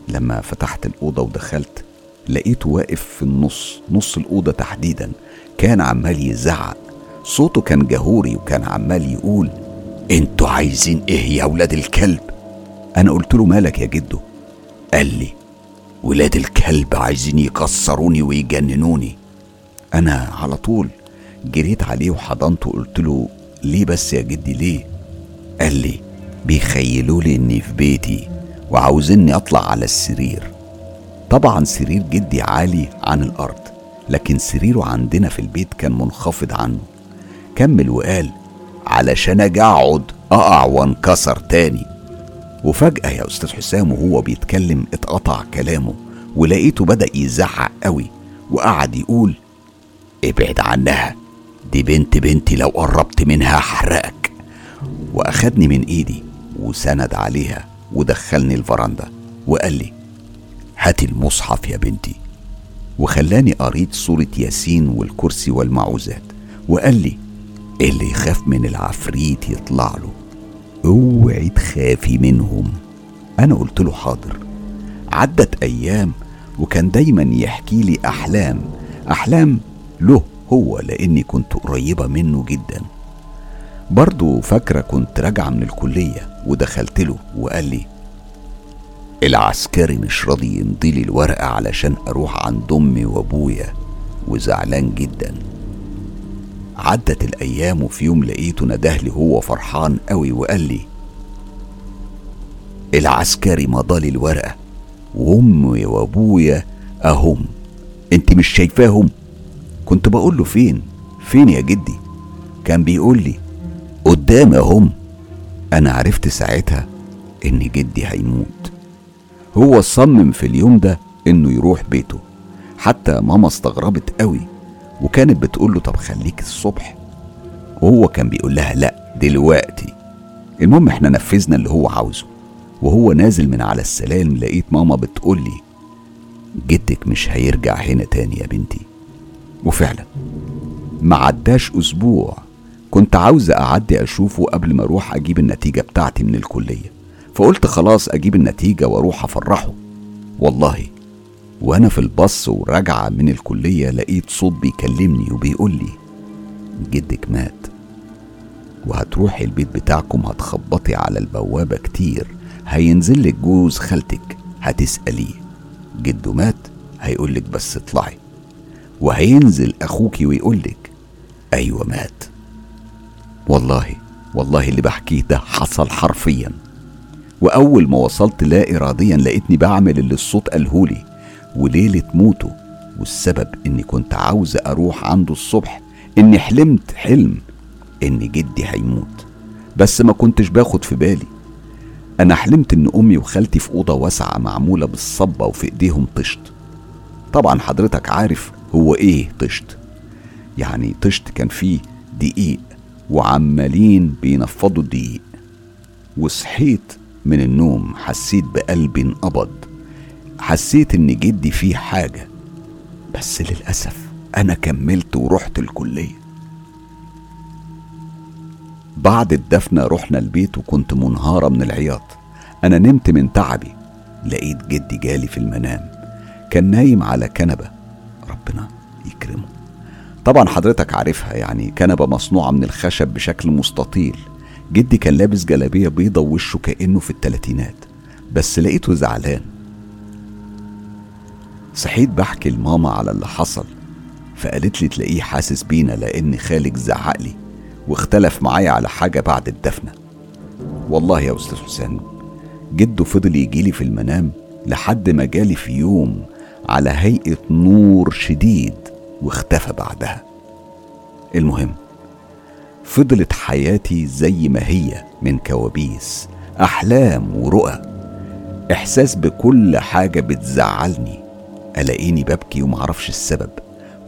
لما فتحت الأوضة ودخلت لقيته واقف في النص نص الأوضة تحديدا. كان عمال يزعق. صوته كان جهوري وكان عمال يقول أنتوا عايزين إيه يا ولاد الكلب؟ أنا قلت له مالك يا جدو قال لي ولاد الكلب عايزين يكسروني ويجننوني. أنا على طول جريت عليه وحضنته وقلت له ليه بس يا جدي ليه؟ قال لي بيخيلوا لي إني في بيتي وعاوزيني أطلع على السرير. طبعا سرير جدي عالي عن الأرض لكن سريره عندنا في البيت كان منخفض عنه. كمل وقال علشان أجي أقعد أقع وانكسر تاني. وفجأة يا أستاذ حسام وهو بيتكلم اتقطع كلامه ولقيته بدأ يزعق قوي وقعد يقول ابعد عنها. دي بنت بنتي لو قربت منها هحرقك. واخدني من إيدي وسند عليها ودخلني الفرندا وقال لي هاتي المصحف يا بنتي. وخلاني قريت سورة ياسين والكرسي والمعوذات وقال لي اللي يخاف من العفريت يطلع له. اوعي تخافي منهم. أنا قلت له حاضر. عدت أيام وكان دايما يحكي لي أحلام. أحلام له هو لأني كنت قريبة منه جدا. برضه فاكرة كنت راجعة من الكلية ودخلت له وقال لي العسكري مش راضي يمضي لي الورقة علشان أروح عند أمي وأبويا وزعلان جدا. عدت الأيام وفي يوم لقيته ندهلي هو فرحان قوي وقال لي العسكري مضالي الورقة وأمي وأبويا أهم أنت مش شايفاهم؟ كنت بقول له فين؟ فين يا جدي؟ كان بيقول لي قدام اهم أنا عرفت ساعتها إن جدي هيموت. هو صمم في اليوم ده إنه يروح بيته. حتى ماما استغربت قوي وكانت بتقول له طب خليك الصبح. وهو كان بيقول لها لا دلوقتي. المهم إحنا نفذنا اللي هو عاوزه. وهو نازل من على السلالم لقيت ماما بتقول لي جدك مش هيرجع هنا تاني يا بنتي. وفعلا. ما عداش أسبوع كنت عاوزة أعدي أشوفه قبل ما أروح أجيب النتيجة بتاعتي من الكلية. فقلت خلاص أجيب النتيجة وأروح أفرحه. والله وأنا في الباص وراجعة من الكلية لقيت صوت بيكلمني وبيقول لي جدك مات. وهتروحي البيت بتاعكم هتخبطي على البوابة كتير. هينزل لك جوز خالتك هتسأليه. جده مات هيقولك بس اطلعي. وهينزل أخوكي ويقولك أيوة مات. والله والله اللي بحكيه ده حصل حرفيا. وأول ما وصلت لا إراديا لقيتني بعمل اللي الصوت قالهولي وليلة موته والسبب إني كنت عاوز أروح عنده الصبح إني حلمت حلم إن جدي هيموت. بس ما كنتش باخد في بالي. أنا حلمت إن أمي وخالتي في أوضة واسعة معمولة بالصبة وفي إيديهم طشت. طبعا حضرتك عارف هو إيه طشت؟ يعني طشت كان فيه دقيق وعمالين بينفضوا الدقيق. وصحيت من النوم حسيت بقلبي انقبض حسيت إن جدي فيه حاجة. بس للأسف أنا كملت ورحت الكلية. بعد الدفنة رحنا البيت وكنت منهارة من العياط. أنا نمت من تعبي. لقيت جدي جالي في المنام. كان نايم على كنبة. ربنا يكرمه. طبعا حضرتك عارفها يعني كنبة مصنوعة من الخشب بشكل مستطيل. جدي كان لابس جلابية بيضة ووشه كأنه في التلاتينات. بس لقيته زعلان. صحيت بحكي لماما على اللي حصل فقالت لي تلاقيه حاسس بينا لأن خالك زعق لي واختلف معايا على حاجة بعد الدفنة. والله يا أستاذ حسام جده فضل يجيلي في المنام لحد ما جالي في يوم على هيئة نور شديد واختفى بعدها. المهم فضلت حياتي زي ما هي من كوابيس أحلام ورؤى. إحساس بكل حاجة بتزعلني. ألاقيني ببكي ومعرفش السبب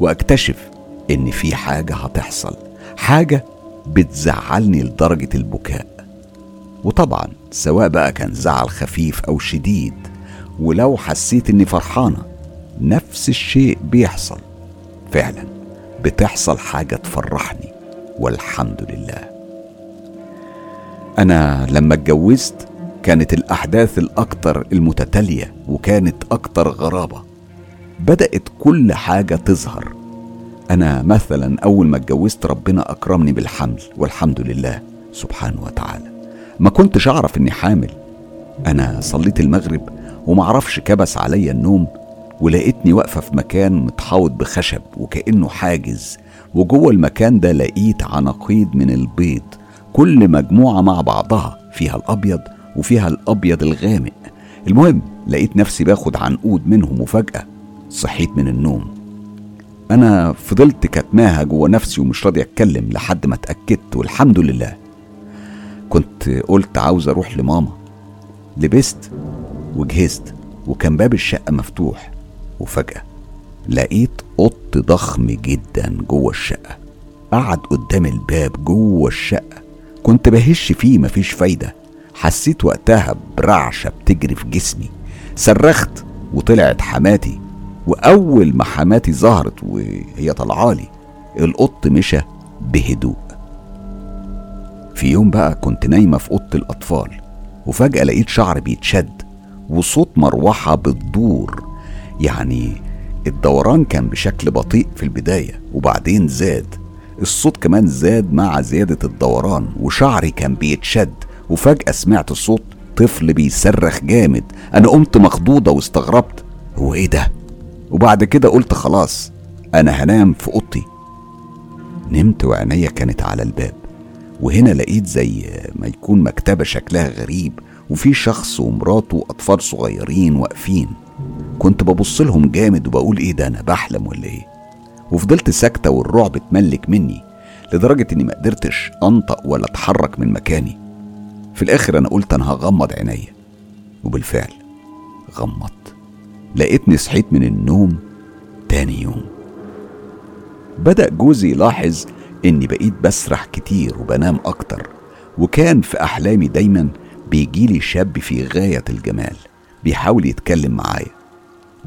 وأكتشف إن في حاجة هتحصل. حاجة بتزعلني لدرجة البكاء. وطبعا سواء بقى كان زعل خفيف أو شديد ولو حسيت إني فرحانة نفس الشيء بيحصل. فعلا بتحصل حاجة تفرحني والحمد لله. أنا لما اتجوزت كانت الأحداث الاكثر المتتالية وكانت أكثر غرابة. بدأت كل حاجة تظهر. أنا مثلا أول ما اتجوزت ربنا أكرمني بالحمل والحمد لله سبحانه وتعالى. ما كنتش أعرف إني حامل. أنا صليت المغرب ومعرفش كبس عليا النوم ولقيتني واقفة في مكان متحوط بخشب وكأنه حاجز وجوه المكان ده لقيت عناقيد من البيض كل مجموعة مع بعضها فيها الأبيض وفيها الأبيض الغامق. المهم لقيت نفسي باخد عنقود منهم وفجأة صحيت من النوم. أنا فضلت كتماها جوه نفسي ومش راضي أتكلم لحد ما اتأكدت والحمد لله. كنت قلت عاوز أروح لماما. لبست وجهزت وكان باب الشقة مفتوح. وفجأة لقيت قط ضخم جدا جوه الشقة. قعد قدام الباب جوه الشقة. كنت بهش فيه مفيش فايدة. حسيت وقتها برعشة بتجري في جسمي. صرخت وطلعت حماتي. وأول ما حماتي ظهرت وهي طالعالي القط مشى بهدوء. في يوم بقى كنت نايمة في أوضة الأطفال وفجأة لقيت شعر بيتشد وصوت مروحة بتدور يعني الدوران كان بشكل بطيء في البداية وبعدين زاد. الصوت كمان زاد مع زيادة الدوران وشعري كان بيتشد وفجأة سمعت صوت طفل بيصرخ جامد. أنا قمت مخضوضة واستغربت هو إيه ده؟ وبعد كده قلت خلاص أنا هنام في أوضتي. نمت وعينيا كانت على الباب وهنا لقيت زي ما يكون مكتبة شكلها غريب وفي شخص ومراته وأطفال صغيرين واقفين. كنت ببص لهم جامد وبقول إيه ده أنا بحلم ولا إيه؟ وفضلت ساكتة والرعب اتملك مني لدرجة إني ما قدرتش أنطق ولا أتحرك من مكاني. في الآخر أنا قلت أنا هغمض عينيا. وبالفعل غمضت. لقيتني صحيت من النوم تاني يوم. بدأ جوزي يلاحظ إني بقيت بسرح كتير وبنام أكتر وكان في أحلامي دايما بيجيلي شاب في غاية الجمال. بيحاول يتكلم معايا.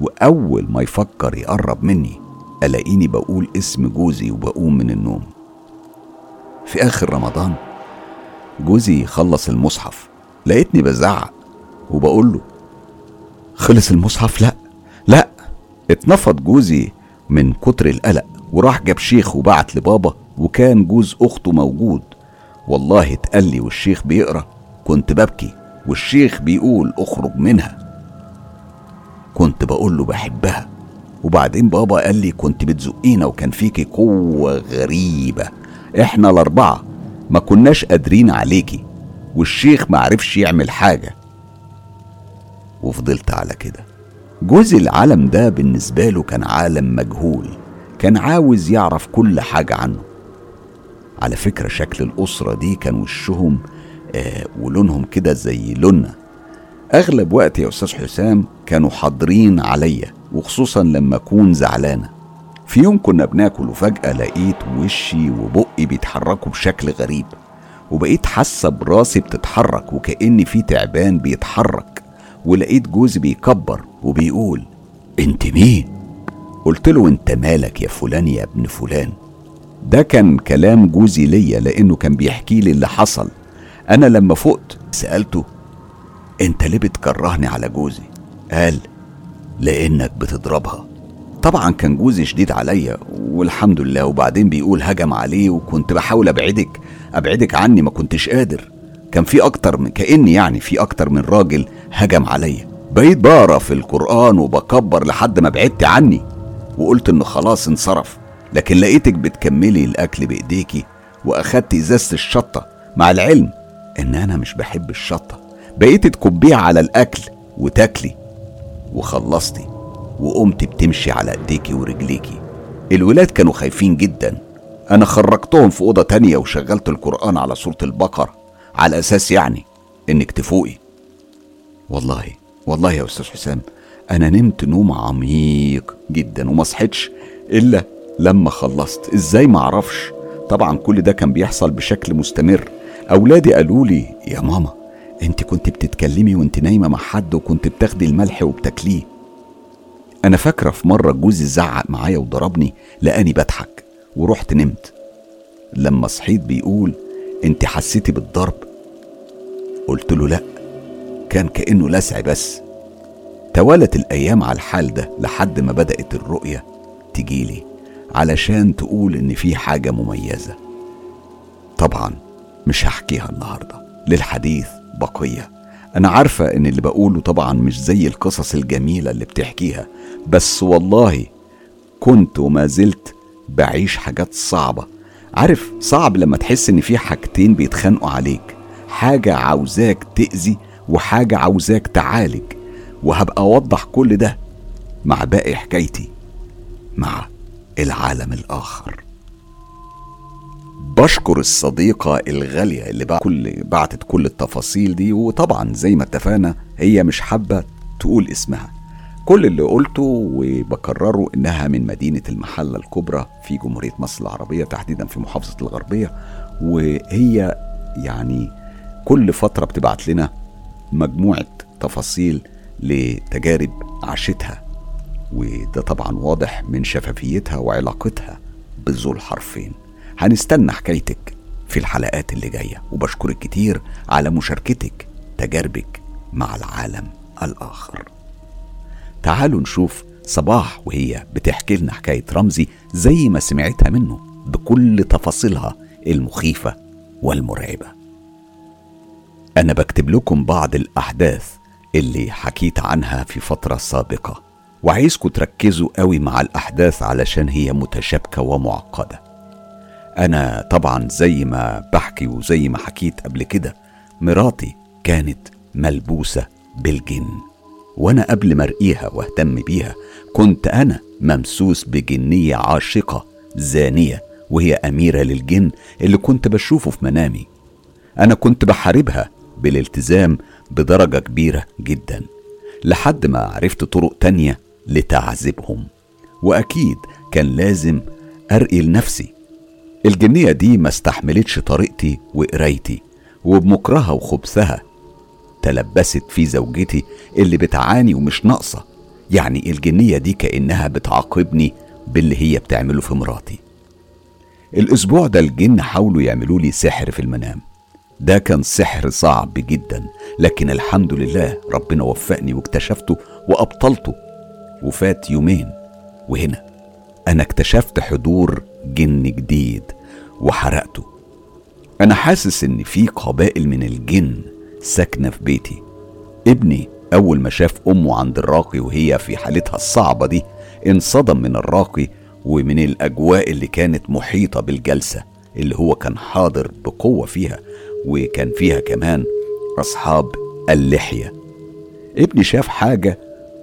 وأول ما يفكر يقرب مني ألاقيني بقول اسم جوزي وبقوم من النوم. في آخر رمضان جوزي خلص المصحف لقيتني بزعق وبقول له خلص المصحف؟ لا لا اتنفض جوزي من كتر القلق. وراح جاب شيخ وبعت لبابا وكان جوز أخته موجود. والله اتقال لي والشيخ بيقرأ كنت ببكي والشيخ بيقول اخرج منها. كنت بقول له بحبها. وبعدين بابا قال لي كنت بتزقينا وكان فيكي قوة غريبة. إحنا الأربعة ما كناش قادرين عليكي والشيخ معرفش يعمل حاجة. وفضلت على كده. جوز العالم ده بالنسبة له كان عالم مجهول كان عاوز يعرف كل حاجة عنه. على فكرة شكل الأسرة دي كان وشهم آه ولونهم كده زي لوننا. أغلب وقت يا أستاذ حسام كانوا حاضرين عليا وخصوصا لما أكون زعلانة في يوم كنا بناكل وفجأة لقيت وشي وبقي بيتحركوا بشكل غريب وبقيت حاسة براسي بتتحرك وكأن في تعبان بيتحرك ولقيت جوزي بيكبر وبيقول أنت مين؟ قلت له أنت مالك يا فلان يا ابن فلان؟ ده كان كلام جوزي ليا لأنه كان بيحكي لي اللي حصل. أنا لما فقت سألته انت ليه بتكرهني على جوزي؟ قال لأنك بتضربها. طبعا كان جوزي شديد عليا والحمد لله. وبعدين بيقول هجم عليه وكنت بحاول أبعدك أبعدك عني ما كنتش قادر. كان في أكتر من كأني يعني في أكتر من راجل هجم عليا. بقيت بقرأ في القرآن وبكبر لحد ما بعدت عني. وقلت إنه خلاص انصرف. لكن لقيتك بتكملي الأكل بإيديكي واخدت إزازة الشطة. مع العلم إن أنا مش بحب الشطة. بقيت تكبيها على الأكل وتاكلي. وخلصتي وقمت بتمشي على ايديكي ورجليكي. الولاد كانوا خايفين جدا. أنا خرجتهم في أوضة تانية وشغلت القرآن على سورة البقرة على أساس يعني إنك تفوقي. والله والله يا أستاذ حسام أنا نمت نوم عميق جدا وما صحيتش إلا لما خلصت. إزاي معرفش طبعا كل ده كان بيحصل بشكل مستمر. أولادي قالوا لي يا ماما انت كنت بتتكلمي وانت نايمة مع حد وكنت بتاخدي الملح وبتاكليه. أنا فاكرة في مرة جوزي زعق معايا وضربني لقاني بضحك ورحت نمت. لما صحيت بيقول انت حسيتي بالضرب؟ قلت له لا كان كأنه لسع بس. توالت الأيام على الحال ده لحد ما بدأت الرؤية تجيلي علشان تقول إن في حاجة مميزة. طبعا مش هحكيها النهارده للحديث. بقية. أنا عارفة إن اللي بقوله طبعا مش زي القصص الجميلة اللي بتحكيها بس والله كنت وما زلت بعيش حاجات صعبة. عارف صعب لما تحس إن في حاجتين بيتخانقوا عليك حاجة عاوزاك تأذي وحاجة عاوزاك تعالج وهبقى أوضح كل ده مع باقي حكايتي مع العالم الآخر. بشكر الصديقة الغالية اللي بعت كل بعتت كل التفاصيل دي وطبعا زي ما اتفقنا هي مش حابة تقول اسمها. كل اللي قلته وبكرره إنها من مدينة المحلة الكبرى في جمهورية مصر العربية تحديدا في محافظة الغربية وهي يعني كل فترة بتبعت لنا مجموعة تفاصيل لتجارب عاشتها وده طبعا واضح من شفافيتها وعلاقتها بذو الحرفين. هنستنى حكايتك في الحلقات اللي جاية. وبشكرك كتير على مشاركتك تجاربك مع العالم الآخر. تعالوا نشوف صباح وهي بتحكي لنا حكاية رمزي زي ما سمعتها منه بكل تفاصيلها المخيفة والمرعبة. أنا بكتب لكم بعض الأحداث اللي حكيت عنها في فترة سابقة. وعايزكم تركزوا قوي مع الأحداث علشان هي متشابكة ومعقدة. أنا طبعا زي ما بحكي وزي ما حكيت قبل كده مراتي كانت ملبوسة بالجن. وأنا قبل ما أرقيها وأهتم بيها كنت أنا ممسوس بجنية عاشقة زانية وهي أميرة للجن اللي كنت بشوفه في منامي. أنا كنت بحاربها بالالتزام بدرجة كبيرة جدا لحد ما عرفت طرق تانية لتعذيبهم. وأكيد كان لازم أرقي لنفسي الجنية دي ما استحملتش طريقتي وقرايتي وبمكرها وخبثها تلبست في زوجتي اللي بتعاني ومش ناقصة يعني الجنية دي كأنها بتعاقبني باللي هي بتعمله في مراتي. الأسبوع ده الجن حاولوا يعملوا لي سحر في المنام. ده كان سحر صعب جدا لكن الحمد لله ربنا وفقني واكتشفته وأبطلته وفات يومين وهنا أنا اكتشفت حضور جن جديد وحرقته. أنا حاسس إن في قبائل من الجن ساكنة في بيتي. ابني أول ما شاف أمه عند الراقي وهي في حالتها الصعبة دي انصدم من الراقي ومن الأجواء اللي كانت محيطة بالجلسة اللي هو كان حاضر بقوة فيها وكان فيها كمان أصحاب اللحية. ابني شاف حاجة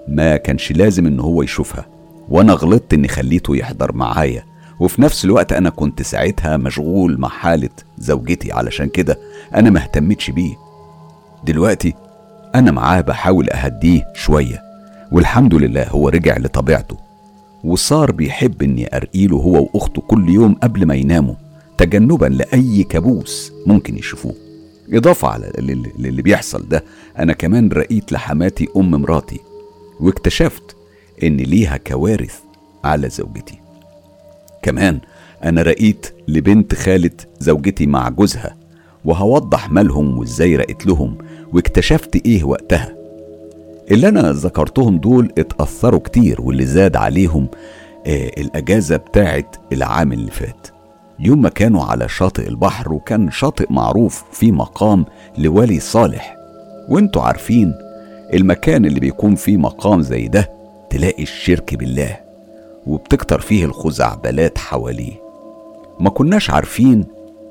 ما كانش لازم إن هو يشوفها وأنا غلطت إني خليته يحضر معايا. وفي نفس الوقت أنا كنت ساعتها مشغول مع حالة زوجتي علشان كده أنا ما اهتمتش بيه. دلوقتي أنا معاه بحاول أهديه شوية والحمد لله هو رجع لطبيعته وصار بيحب إني أرقيله هو وأخته كل يوم قبل ما يناموا تجنبا لأي كابوس ممكن يشوفوه. إضافة على اللي بيحصل ده أنا كمان رقيت لحماتي أم مراتي واكتشفت إن ليها كوارث على زوجتي. كمان أنا رقيت لبنت خالة زوجتي مع جوزها وهوضح مالهم وإزاي رقيت لهم واكتشفت إيه وقتها. اللي أنا ذكرتهم دول اتأثروا كتير واللي زاد عليهم آه الأجازة بتاعت العام اللي فات. يوم ما كانوا على شاطئ البحر وكان شاطئ معروف في مقام لولي صالح. وأنتوا عارفين المكان اللي بيكون فيه مقام زي ده تلاقي الشرك بالله. وبتكتر فيه الخزعبلات حواليه. ما كناش عارفين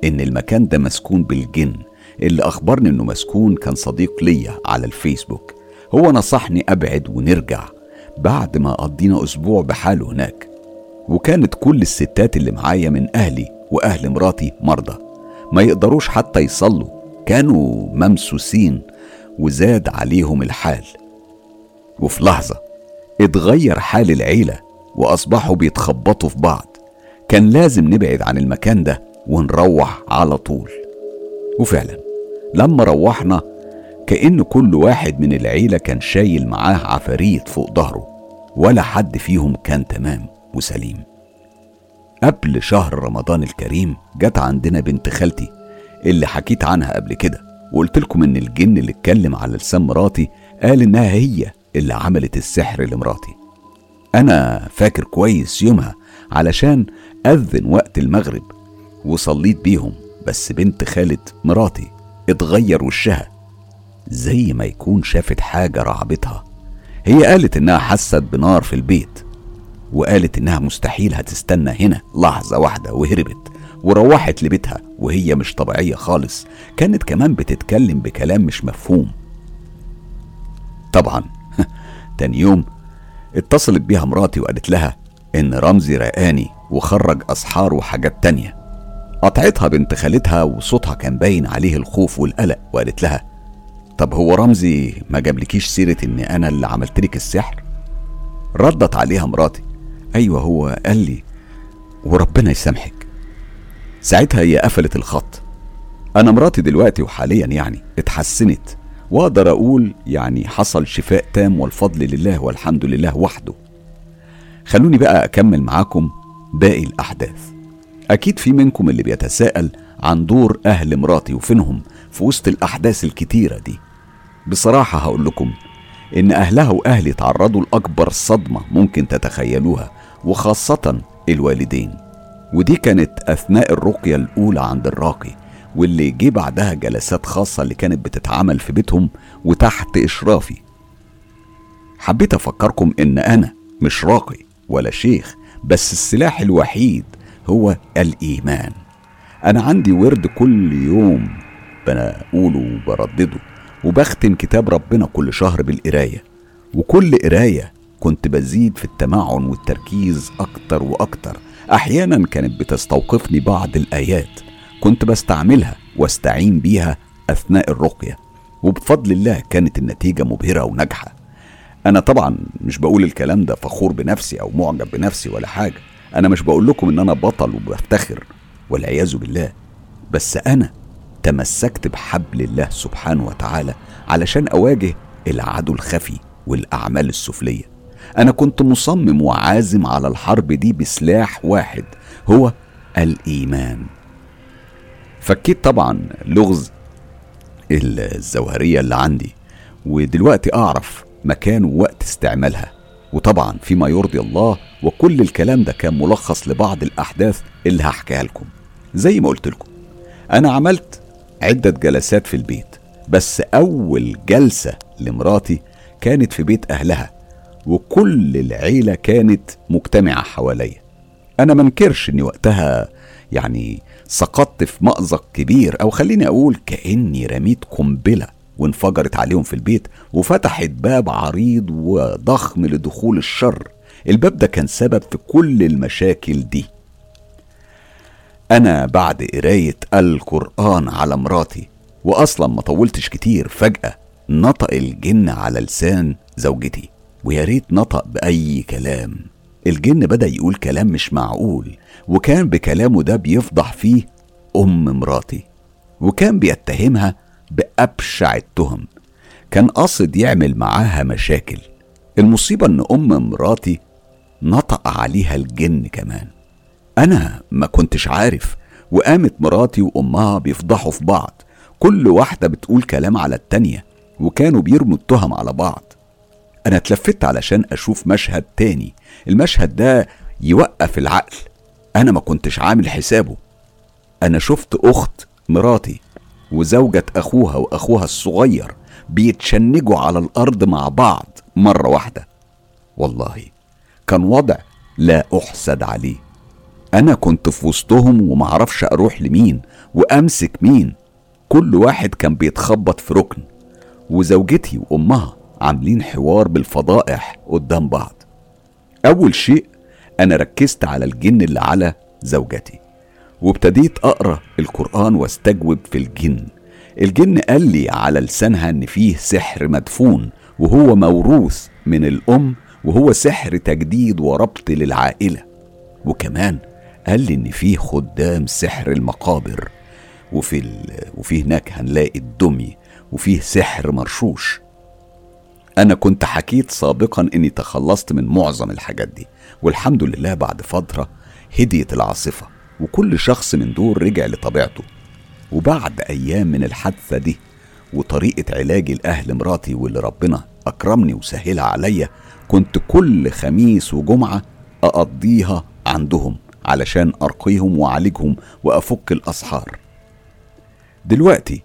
إن المكان ده مسكون بالجن اللي أخبرني إنه مسكون كان صديق ليا على الفيسبوك. هو نصحني أبعد ونرجع بعد ما قضينا أسبوع بحاله هناك. وكانت كل الستات اللي معايا من أهلي وأهل مراتي مرضى. ما يقدروش حتى يصلوا كانوا ممسوسين وزاد عليهم الحال. وفي لحظة اتغير حال العيلة وأصبحوا بيتخبطوا في بعض. كان لازم نبعد عن المكان ده ونروح على طول. وفعلا لما روحنا كأن كل واحد من العيلة كان شايل معاه عفاريت فوق ظهره ولا حد فيهم كان تمام وسليم. قبل شهر رمضان الكريم جت عندنا بنت خالتي اللي حكيت عنها قبل كده وقلت لكم إن الجن اللي اتكلم على لسان مراتي قال إنها هي اللي عملت السحر لمراتي. أنا فاكر كويس يومها علشان أذن وقت المغرب وصليت بيهم بس بنت خالة مراتي اتغير وشها زي ما يكون شافت حاجة رعبتها. هي قالت إنها حست بنار في البيت وقالت إنها مستحيل هتستنى هنا. لحظة واحدة وهربت وروحت لبيتها وهي مش طبيعية خالص. كانت كمان بتتكلم بكلام مش مفهوم. طبعا تاني يوم اتصلت بيها مراتي وقالت لها إن رمزي رقاني وخرج اسحار وحاجات تانية. قطعتها بنت خالتها وصوتها كان باين عليه الخوف والقلق وقالت لها طب هو رمزي ما جابلكيش سيرة إن أنا اللي عملت لك السحر؟ ردت عليها مراتي أيوه هو قال لي وربنا يسامحك. ساعتها هي قفلت الخط. أنا مراتي دلوقتي وحاليا يعني اتحسنت. واقدر أقول يعني حصل شفاء تام والفضل لله والحمد لله وحده. خلوني بقى أكمل معاكم باقي الأحداث. أكيد في منكم اللي بيتساءل عن دور أهل مراتي وفينهم في وسط الأحداث الكتيرة دي. بصراحة هقول لكم إن أهلها وأهلي تعرضوا لأكبر صدمة ممكن تتخيلوها وخاصة الوالدين. ودي كانت أثناء الرقية الأولى عند الراقي. واللي جه بعدها جلسات خاصة اللي كانت بتتعمل في بيتهم وتحت إشرافي. حبيت أفكركم إن أنا مش راقي ولا شيخ بس السلاح الوحيد هو الإيمان. أنا عندي ورد كل يوم بقوله وبردده وبختم كتاب ربنا كل شهر بالقراية. وكل قراية كنت بزيد في التمعن والتركيز أكتر وأكتر. أحيانا كانت بتستوقفني بعض الآيات. كنت بستعملها واستعين بيها أثناء الرقية. وبفضل الله كانت النتيجة مبهرة وناجحة. أنا طبعا مش بقول الكلام ده فخور بنفسي أو معجب بنفسي ولا حاجة. أنا مش بقول لكم إن أنا بطل وبفتخر والعياذ بالله. بس أنا تمسكت بحبل الله سبحانه وتعالى علشان أواجه العدو الخفي والأعمال السفلية. أنا كنت مصمم وعازم على الحرب دي بسلاح واحد هو الإيمان. فكيت طبعا لغز الزوهرية اللي عندي. ودلوقتي أعرف مكان ووقت استعمالها. وطبعا فيما يرضي الله وكل الكلام ده كان ملخص لبعض الأحداث اللي هحكيها لكم. زي ما قلت لكم أنا عملت عدة جلسات في البيت بس أول جلسة لمراتي كانت في بيت أهلها وكل العيلة كانت مجتمعة حواليا. أنا منكرش إني وقتها يعني سقطت في مأزق كبير أو خليني أقول كأني رميت قنبلة وانفجرت عليهم في البيت وفتحت باب عريض وضخم لدخول الشر. الباب ده كان سبب في كل المشاكل دي. أنا بعد قراية القرآن على مراتي واصلا ما طولتش كتير فجأة نطق الجن على لسان زوجتي ويا ريت نطق بأي كلام. الجن بدأ يقول كلام مش معقول وكان بكلامه ده بيفضح فيه أم مراتي وكان بيتهمها بأبشع التهم. كان قاصد يعمل معاها مشاكل. المصيبة إن أم مراتي نطق عليها الجن كمان. أنا ما كنتش عارف وقامت مراتي وأمها بيفضحوا في بعض. كل واحدة بتقول كلام على التانية وكانوا بيرموا التهم على بعض. أنا اتلفت علشان أشوف مشهد تاني. المشهد ده يوقف العقل. أنا ما كنتش عامل حسابه. أنا شفت أخت مراتي وزوجة أخوها وأخوها الصغير بيتشنجوا على الأرض مع بعض مرة واحدة. والله كان وضع لا أحسد عليه. أنا كنت في وسطهم ومعرفش أروح لمين وأمسك مين. كل واحد كان بيتخبط في ركن. وزوجتي وأمها عاملين حوار بالفضائح قدام بعض. أول شيء أنا ركزت على الجن اللي على زوجتي وابتديت أقرأ القرآن واستجوب في الجن. الجن قال لي على لسانها إن فيه سحر مدفون وهو موروث من الأم وهو سحر تجديد وربط للعائلة. وكمان قال لي إن فيه خدام سحر المقابر وفي ال... وفي هناك هنلاقي الدمي وفيه سحر مرشوش. أنا كنت حكيت سابقا إني تخلصت من معظم الحاجات دي والحمد لله بعد فترة هديت العاصفة وكل شخص من دول رجع لطبيعته. وبعد أيام من الحادثة دي وطريقة علاجي لأهل مراتي واللي ربنا أكرمني وسهلها عليا كنت كل خميس وجمعة أقضيها عندهم علشان أرقيهم وأعالجهم وأفك الأسحار. دلوقتي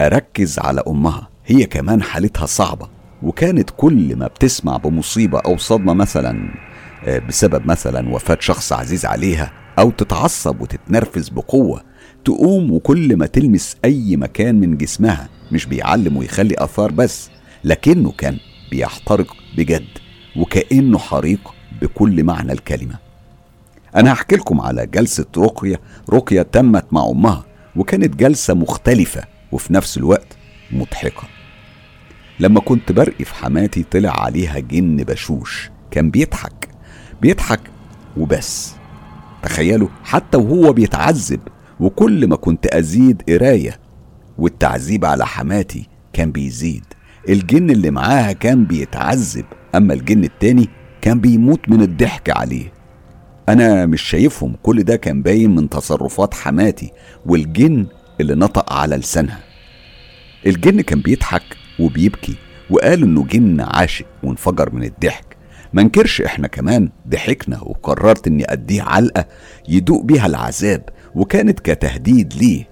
أركز على أمها. هي كمان حالتها صعبة وكانت كل ما بتسمع بمصيبة أو صدمة مثلا آه، بسبب مثلا وفاة شخص عزيز عليها أو تتعصب وتتنرفز بقوة تقوم وكل ما تلمس أي مكان من جسمها مش بيعلم ويخلي آثار بس لكنه كان بيحترق بجد وكأنه حريق بكل معنى الكلمة. أنا هحكي لكم على جلسة رقية رقية تمت مع أمها وكانت جلسة مختلفة وفي نفس الوقت مضحكة. لما كنت برقي في حماتي طلع عليها جن بشوش. كان بيضحك بيضحك وبس. تخيلوا حتى وهو بيتعذب وكل ما كنت أزيد قراية والتعذيب على حماتي كان بيزيد. الجن اللي معاها كان بيتعذب أما الجن التاني كان بيموت من الضحك عليه. أنا مش شايفهم كل ده كان باين من تصرفات حماتي والجن اللي نطق على لسانها. الجن كان بيضحك وبيبكي وقال إنه جن عاشق وانفجر من الضحك. ما انكرش إحنا كمان ضحكنا وقررت إني أديه علقة يدوق بيها العذاب وكانت كتهديد ليه.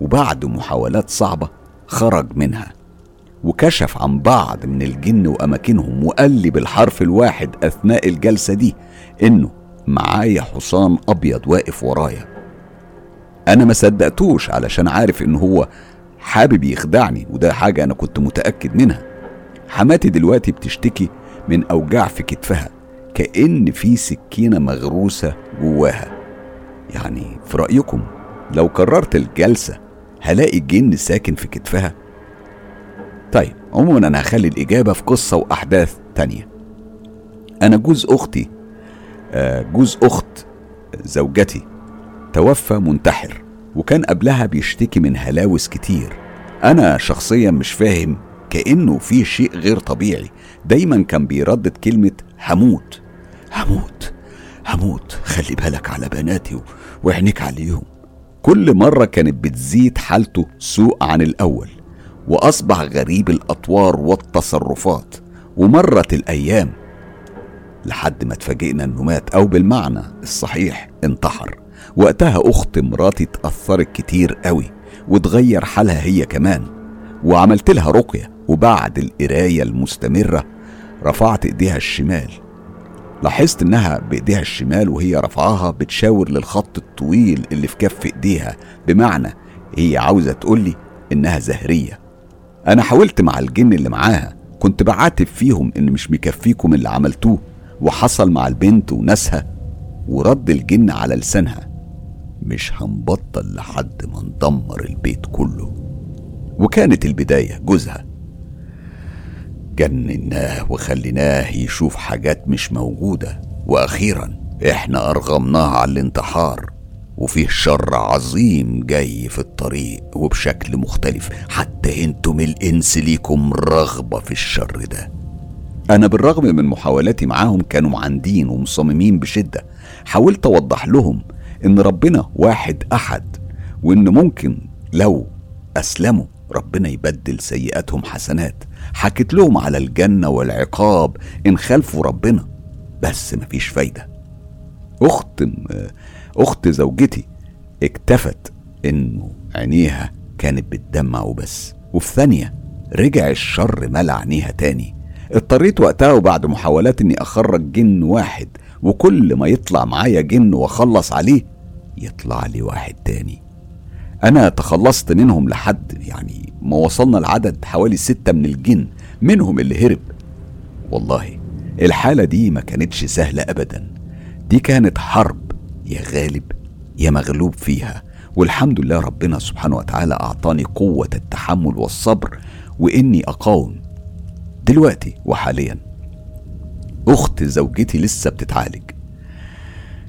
وبعد محاولات صعبة خرج منها وكشف عن بعض من الجن وأماكنهم وقال لي بالحرف الواحد أثناء الجلسة دي إنه معايا حصان أبيض واقف ورايا. أنا ما صدقتوش علشان عارف إن هو حابب يخدعني وده حاجة أنا كنت متأكد منها. حماتي دلوقتي بتشتكي من أوجاع في كتفها كأن في سكينة مغروسة جواها. يعني في رأيكم لو كررت الجلسة هلاقي الجن ساكن في كتفها؟ طيب عموما أنا هخلي الإجابة في قصة وأحداث تانية. أنا جوز أختي آه، جوز أخت زوجتي توفى منتحر. وكان قبلها بيشتكي من هلاوس كتير. أنا شخصيا مش فاهم كأنه في شيء غير طبيعي. دايما كان بيردد كلمة هموت هموت هموت خلي بالك على بناتي وعينيك عليهم كل مرة كانت بتزيد حالته سوء عن الأول وأصبح غريب الأطوار والتصرفات. ومرت الأيام لحد ما اتفاجئنا إنه مات أو بالمعنى الصحيح انتحر. وقتها أخت مراتي اتاثرت كتير قوي وتغير حالها هي كمان وعملت لها رقية وبعد القراية المستمرة رفعت إيديها الشمال. لاحظت إنها بإيديها الشمال وهي رفعاها بتشاور للخط الطويل اللي في كف إيديها بمعنى هي عاوزة تقولي إنها زهرية. أنا حاولت مع الجن اللي معاها كنت بعاتب فيهم إن مش مكفيكم اللي عملتوه وحصل مع البنت وناسها ورد الجن على لسانها. مش هنبطل لحد ما ندمر البيت كله. وكانت البداية جوزها. جنناه وخليناه يشوف حاجات مش موجودة. وأخيرا إحنا أرغمناه على الانتحار. وفيه شر عظيم جاي في الطريق وبشكل مختلف. حتى أنتم الإنس ليكم رغبة في الشر ده. أنا بالرغم من محاولاتي معاهم كانوا معاندين ومصممين بشدة. حاولت أوضح لهم إن ربنا واحد أحد وإن ممكن لو أسلموا ربنا يبدل سيئاتهم حسنات. حكيت لهم على الجنة والعقاب إن خالفوا ربنا بس مفيش فايدة. أخت أخت زوجتي اكتفت إنه عينيها كانت بتدمع وبس. وفي ثانية رجع الشر ملا عينيها تاني. اضطريت وقتها وبعد محاولات إني أخرج جن واحد وكل ما يطلع معايا جن واخلص عليه يطلع لي واحد تاني. أنا تخلصت منهم لحد يعني ما وصلنا لعدد حوالي ستة من الجن منهم اللي هرب. والله الحالة دي ما كانتش سهلة ابدا. دي كانت حرب يا غالب يا مغلوب فيها. والحمد لله ربنا سبحانه وتعالى أعطاني قوة التحمل والصبر وإني أقاوم دلوقتي وحاليا. أخت زوجتي لسه بتتعالج.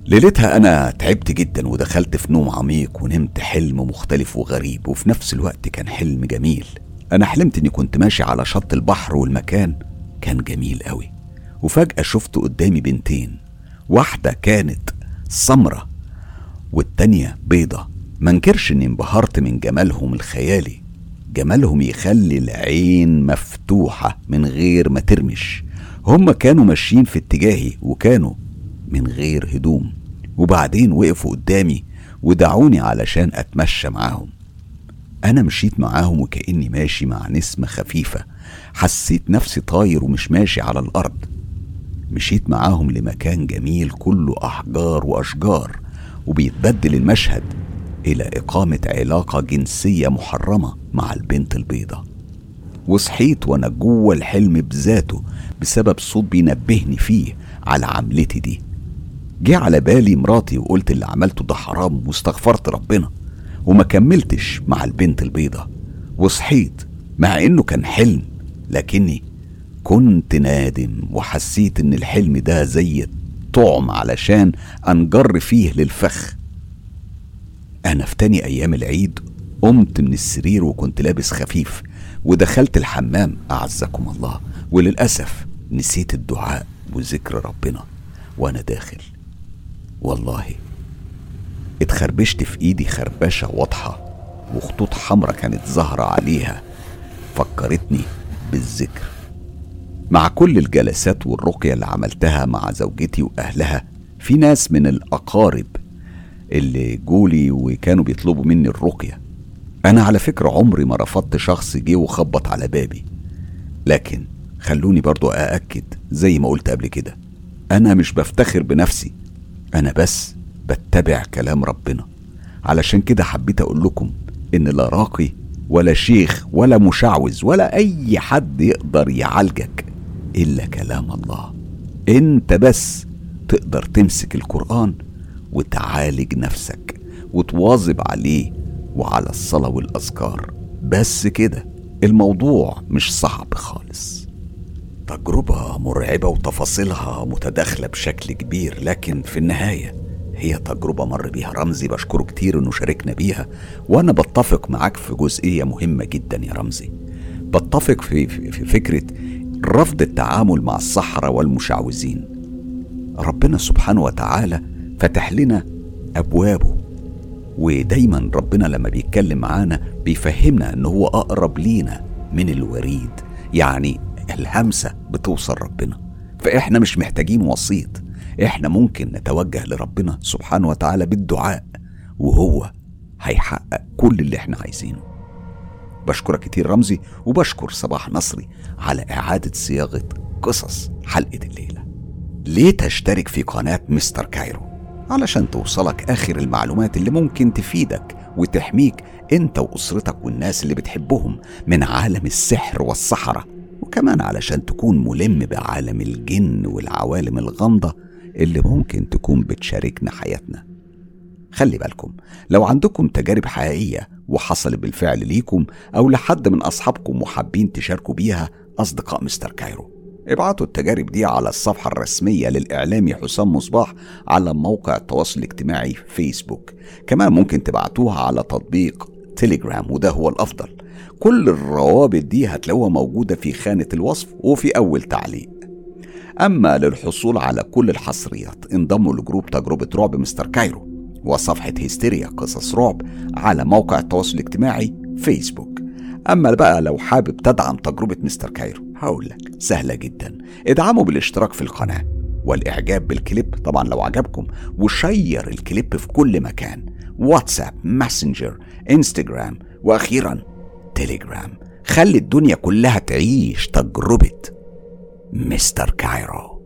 ليلتها أنا تعبت جدا ودخلت في نوم عميق ونمت حلم مختلف وغريب وفي نفس الوقت كان حلم جميل. أنا حلمت إني كنت ماشي على شط البحر والمكان كان جميل قوي. وفجأة شفت قدامي بنتين واحدة كانت سمرة والتانية بيضة. منكرش إني انبهرت من جمالهم الخيالي. جمالهم يخلي العين مفتوحة من غير ما ترمش. هم كانوا ماشيين في اتجاهي وكانوا من غير هدوم وبعدين وقفوا قدامي ودعوني علشان أتمشى معاهم. أنا مشيت معاهم وكأني ماشي مع نسمة خفيفة. حسيت نفسي طاير ومش ماشي على الأرض. مشيت معاهم لمكان جميل كله أحجار وأشجار وبيتبدل المشهد إلى إقامة علاقة جنسية محرمة مع البنت البيضه وصحيت وأنا جوه الحلم بذاته بسبب صوت بينبهني فيه على عملتي دي. جه على بالي مراتي وقلت اللي عملته ده حرام واستغفرت ربنا وما كملتش مع البنت البيضة. وصحيت مع إنه كان حلم لكني كنت نادم وحسيت إن الحلم ده زي طعم علشان أنجر فيه للفخ. أنا في تاني أيام العيد قمت من السرير وكنت لابس خفيف. ودخلت الحمام أعزكم الله. وللأسف نسيت الدعاء وذكر ربنا وأنا داخل. والله اتخربشت في إيدي خربشة واضحة وخطوط حمرة كانت ظاهرة عليها فكرتني بالذكر. مع كل الجلسات والرقية اللي عملتها مع زوجتي وأهلها في ناس من الأقارب اللي جولي وكانوا بيطلبوا مني الرقية. أنا على فكرة عمري ما رفضت شخص جه وخبط على بابي. لكن خلوني برضو أأكد زي ما قلت قبل كده أنا مش بفتخر بنفسي أنا بس بتبع كلام ربنا. علشان كده حبيت أقول لكم إن لا راقي ولا شيخ ولا مشعوذ ولا أي حد يقدر يعالجك إلا كلام الله. أنت بس تقدر تمسك القرآن وتعالج نفسك وتواظب عليه وعلى الصلاة والأذكار. بس كده الموضوع مش صعب خالص. تجربة مرعبة وتفاصيلها متداخلة بشكل كبير لكن في النهاية هي تجربة مر بيها. رمزي بشكره كتير إنه شاركنا بيها وأنا بتفق معاك في جزئية مهمة جدا يا رمزي. بتفق في, في فكرة رفض التعامل مع السحرة والمشعوذين. ربنا سبحانه وتعالى فتح لنا أبوابه ودايما ربنا لما بيتكلم معانا بيفهمنا إن هو أقرب لينا من الوريد. يعني الهمسة بتوصل ربنا. فإحنا مش محتاجين وسيط. إحنا ممكن نتوجه لربنا سبحانه وتعالى بالدعاء وهو هيحقق كل اللي إحنا عايزينه. بشكرك كتير رمزي وبشكر صباح نصري على إعادة صياغة قصص حلقة الليلة. ليه تشترك في قناة مستر كايرو؟ علشان توصلك آخر المعلومات اللي ممكن تفيدك وتحميك انت وأسرتك والناس اللي بتحبهم من عالم السحر والسحرة وكمان علشان تكون ملم بعالم الجن والعوالم الغامضة اللي ممكن تكون بتشاركنا حياتنا. خلي بالكم لو عندكم تجارب حقيقية وحصلت بالفعل ليكم أو لحد من أصحابكم وحابين تشاركوا بيها أصدقاء مستر كايرو. ابعتوا التجارب دي على الصفحة الرسمية للإعلامي حسام مصباح على موقع التواصل الاجتماعي فيسبوك. كمان ممكن تبعتوها على تطبيق تليجرام وده هو الأفضل. كل الروابط دي هتلاقوها موجودة في خانة الوصف وفي أول تعليق. أما للحصول على كل الحصريات انضموا ل group تجربة رعب مستر كايرو وصفحة هيستيريا قصص رعب على موقع التواصل الاجتماعي فيسبوك. أما بقى لو حابب تدعم تجربة مستر كايرو هقول لك سهلة جدا. ادعموا بالاشتراك في القناة والإعجاب بالكليب طبعا لو عجبكم و share الكليب في كل مكان. واتساب ماسنجر إنستجرام وأخيرا تليجرام خلي الدنيا كلها تعيش تجربة مستر كايرو.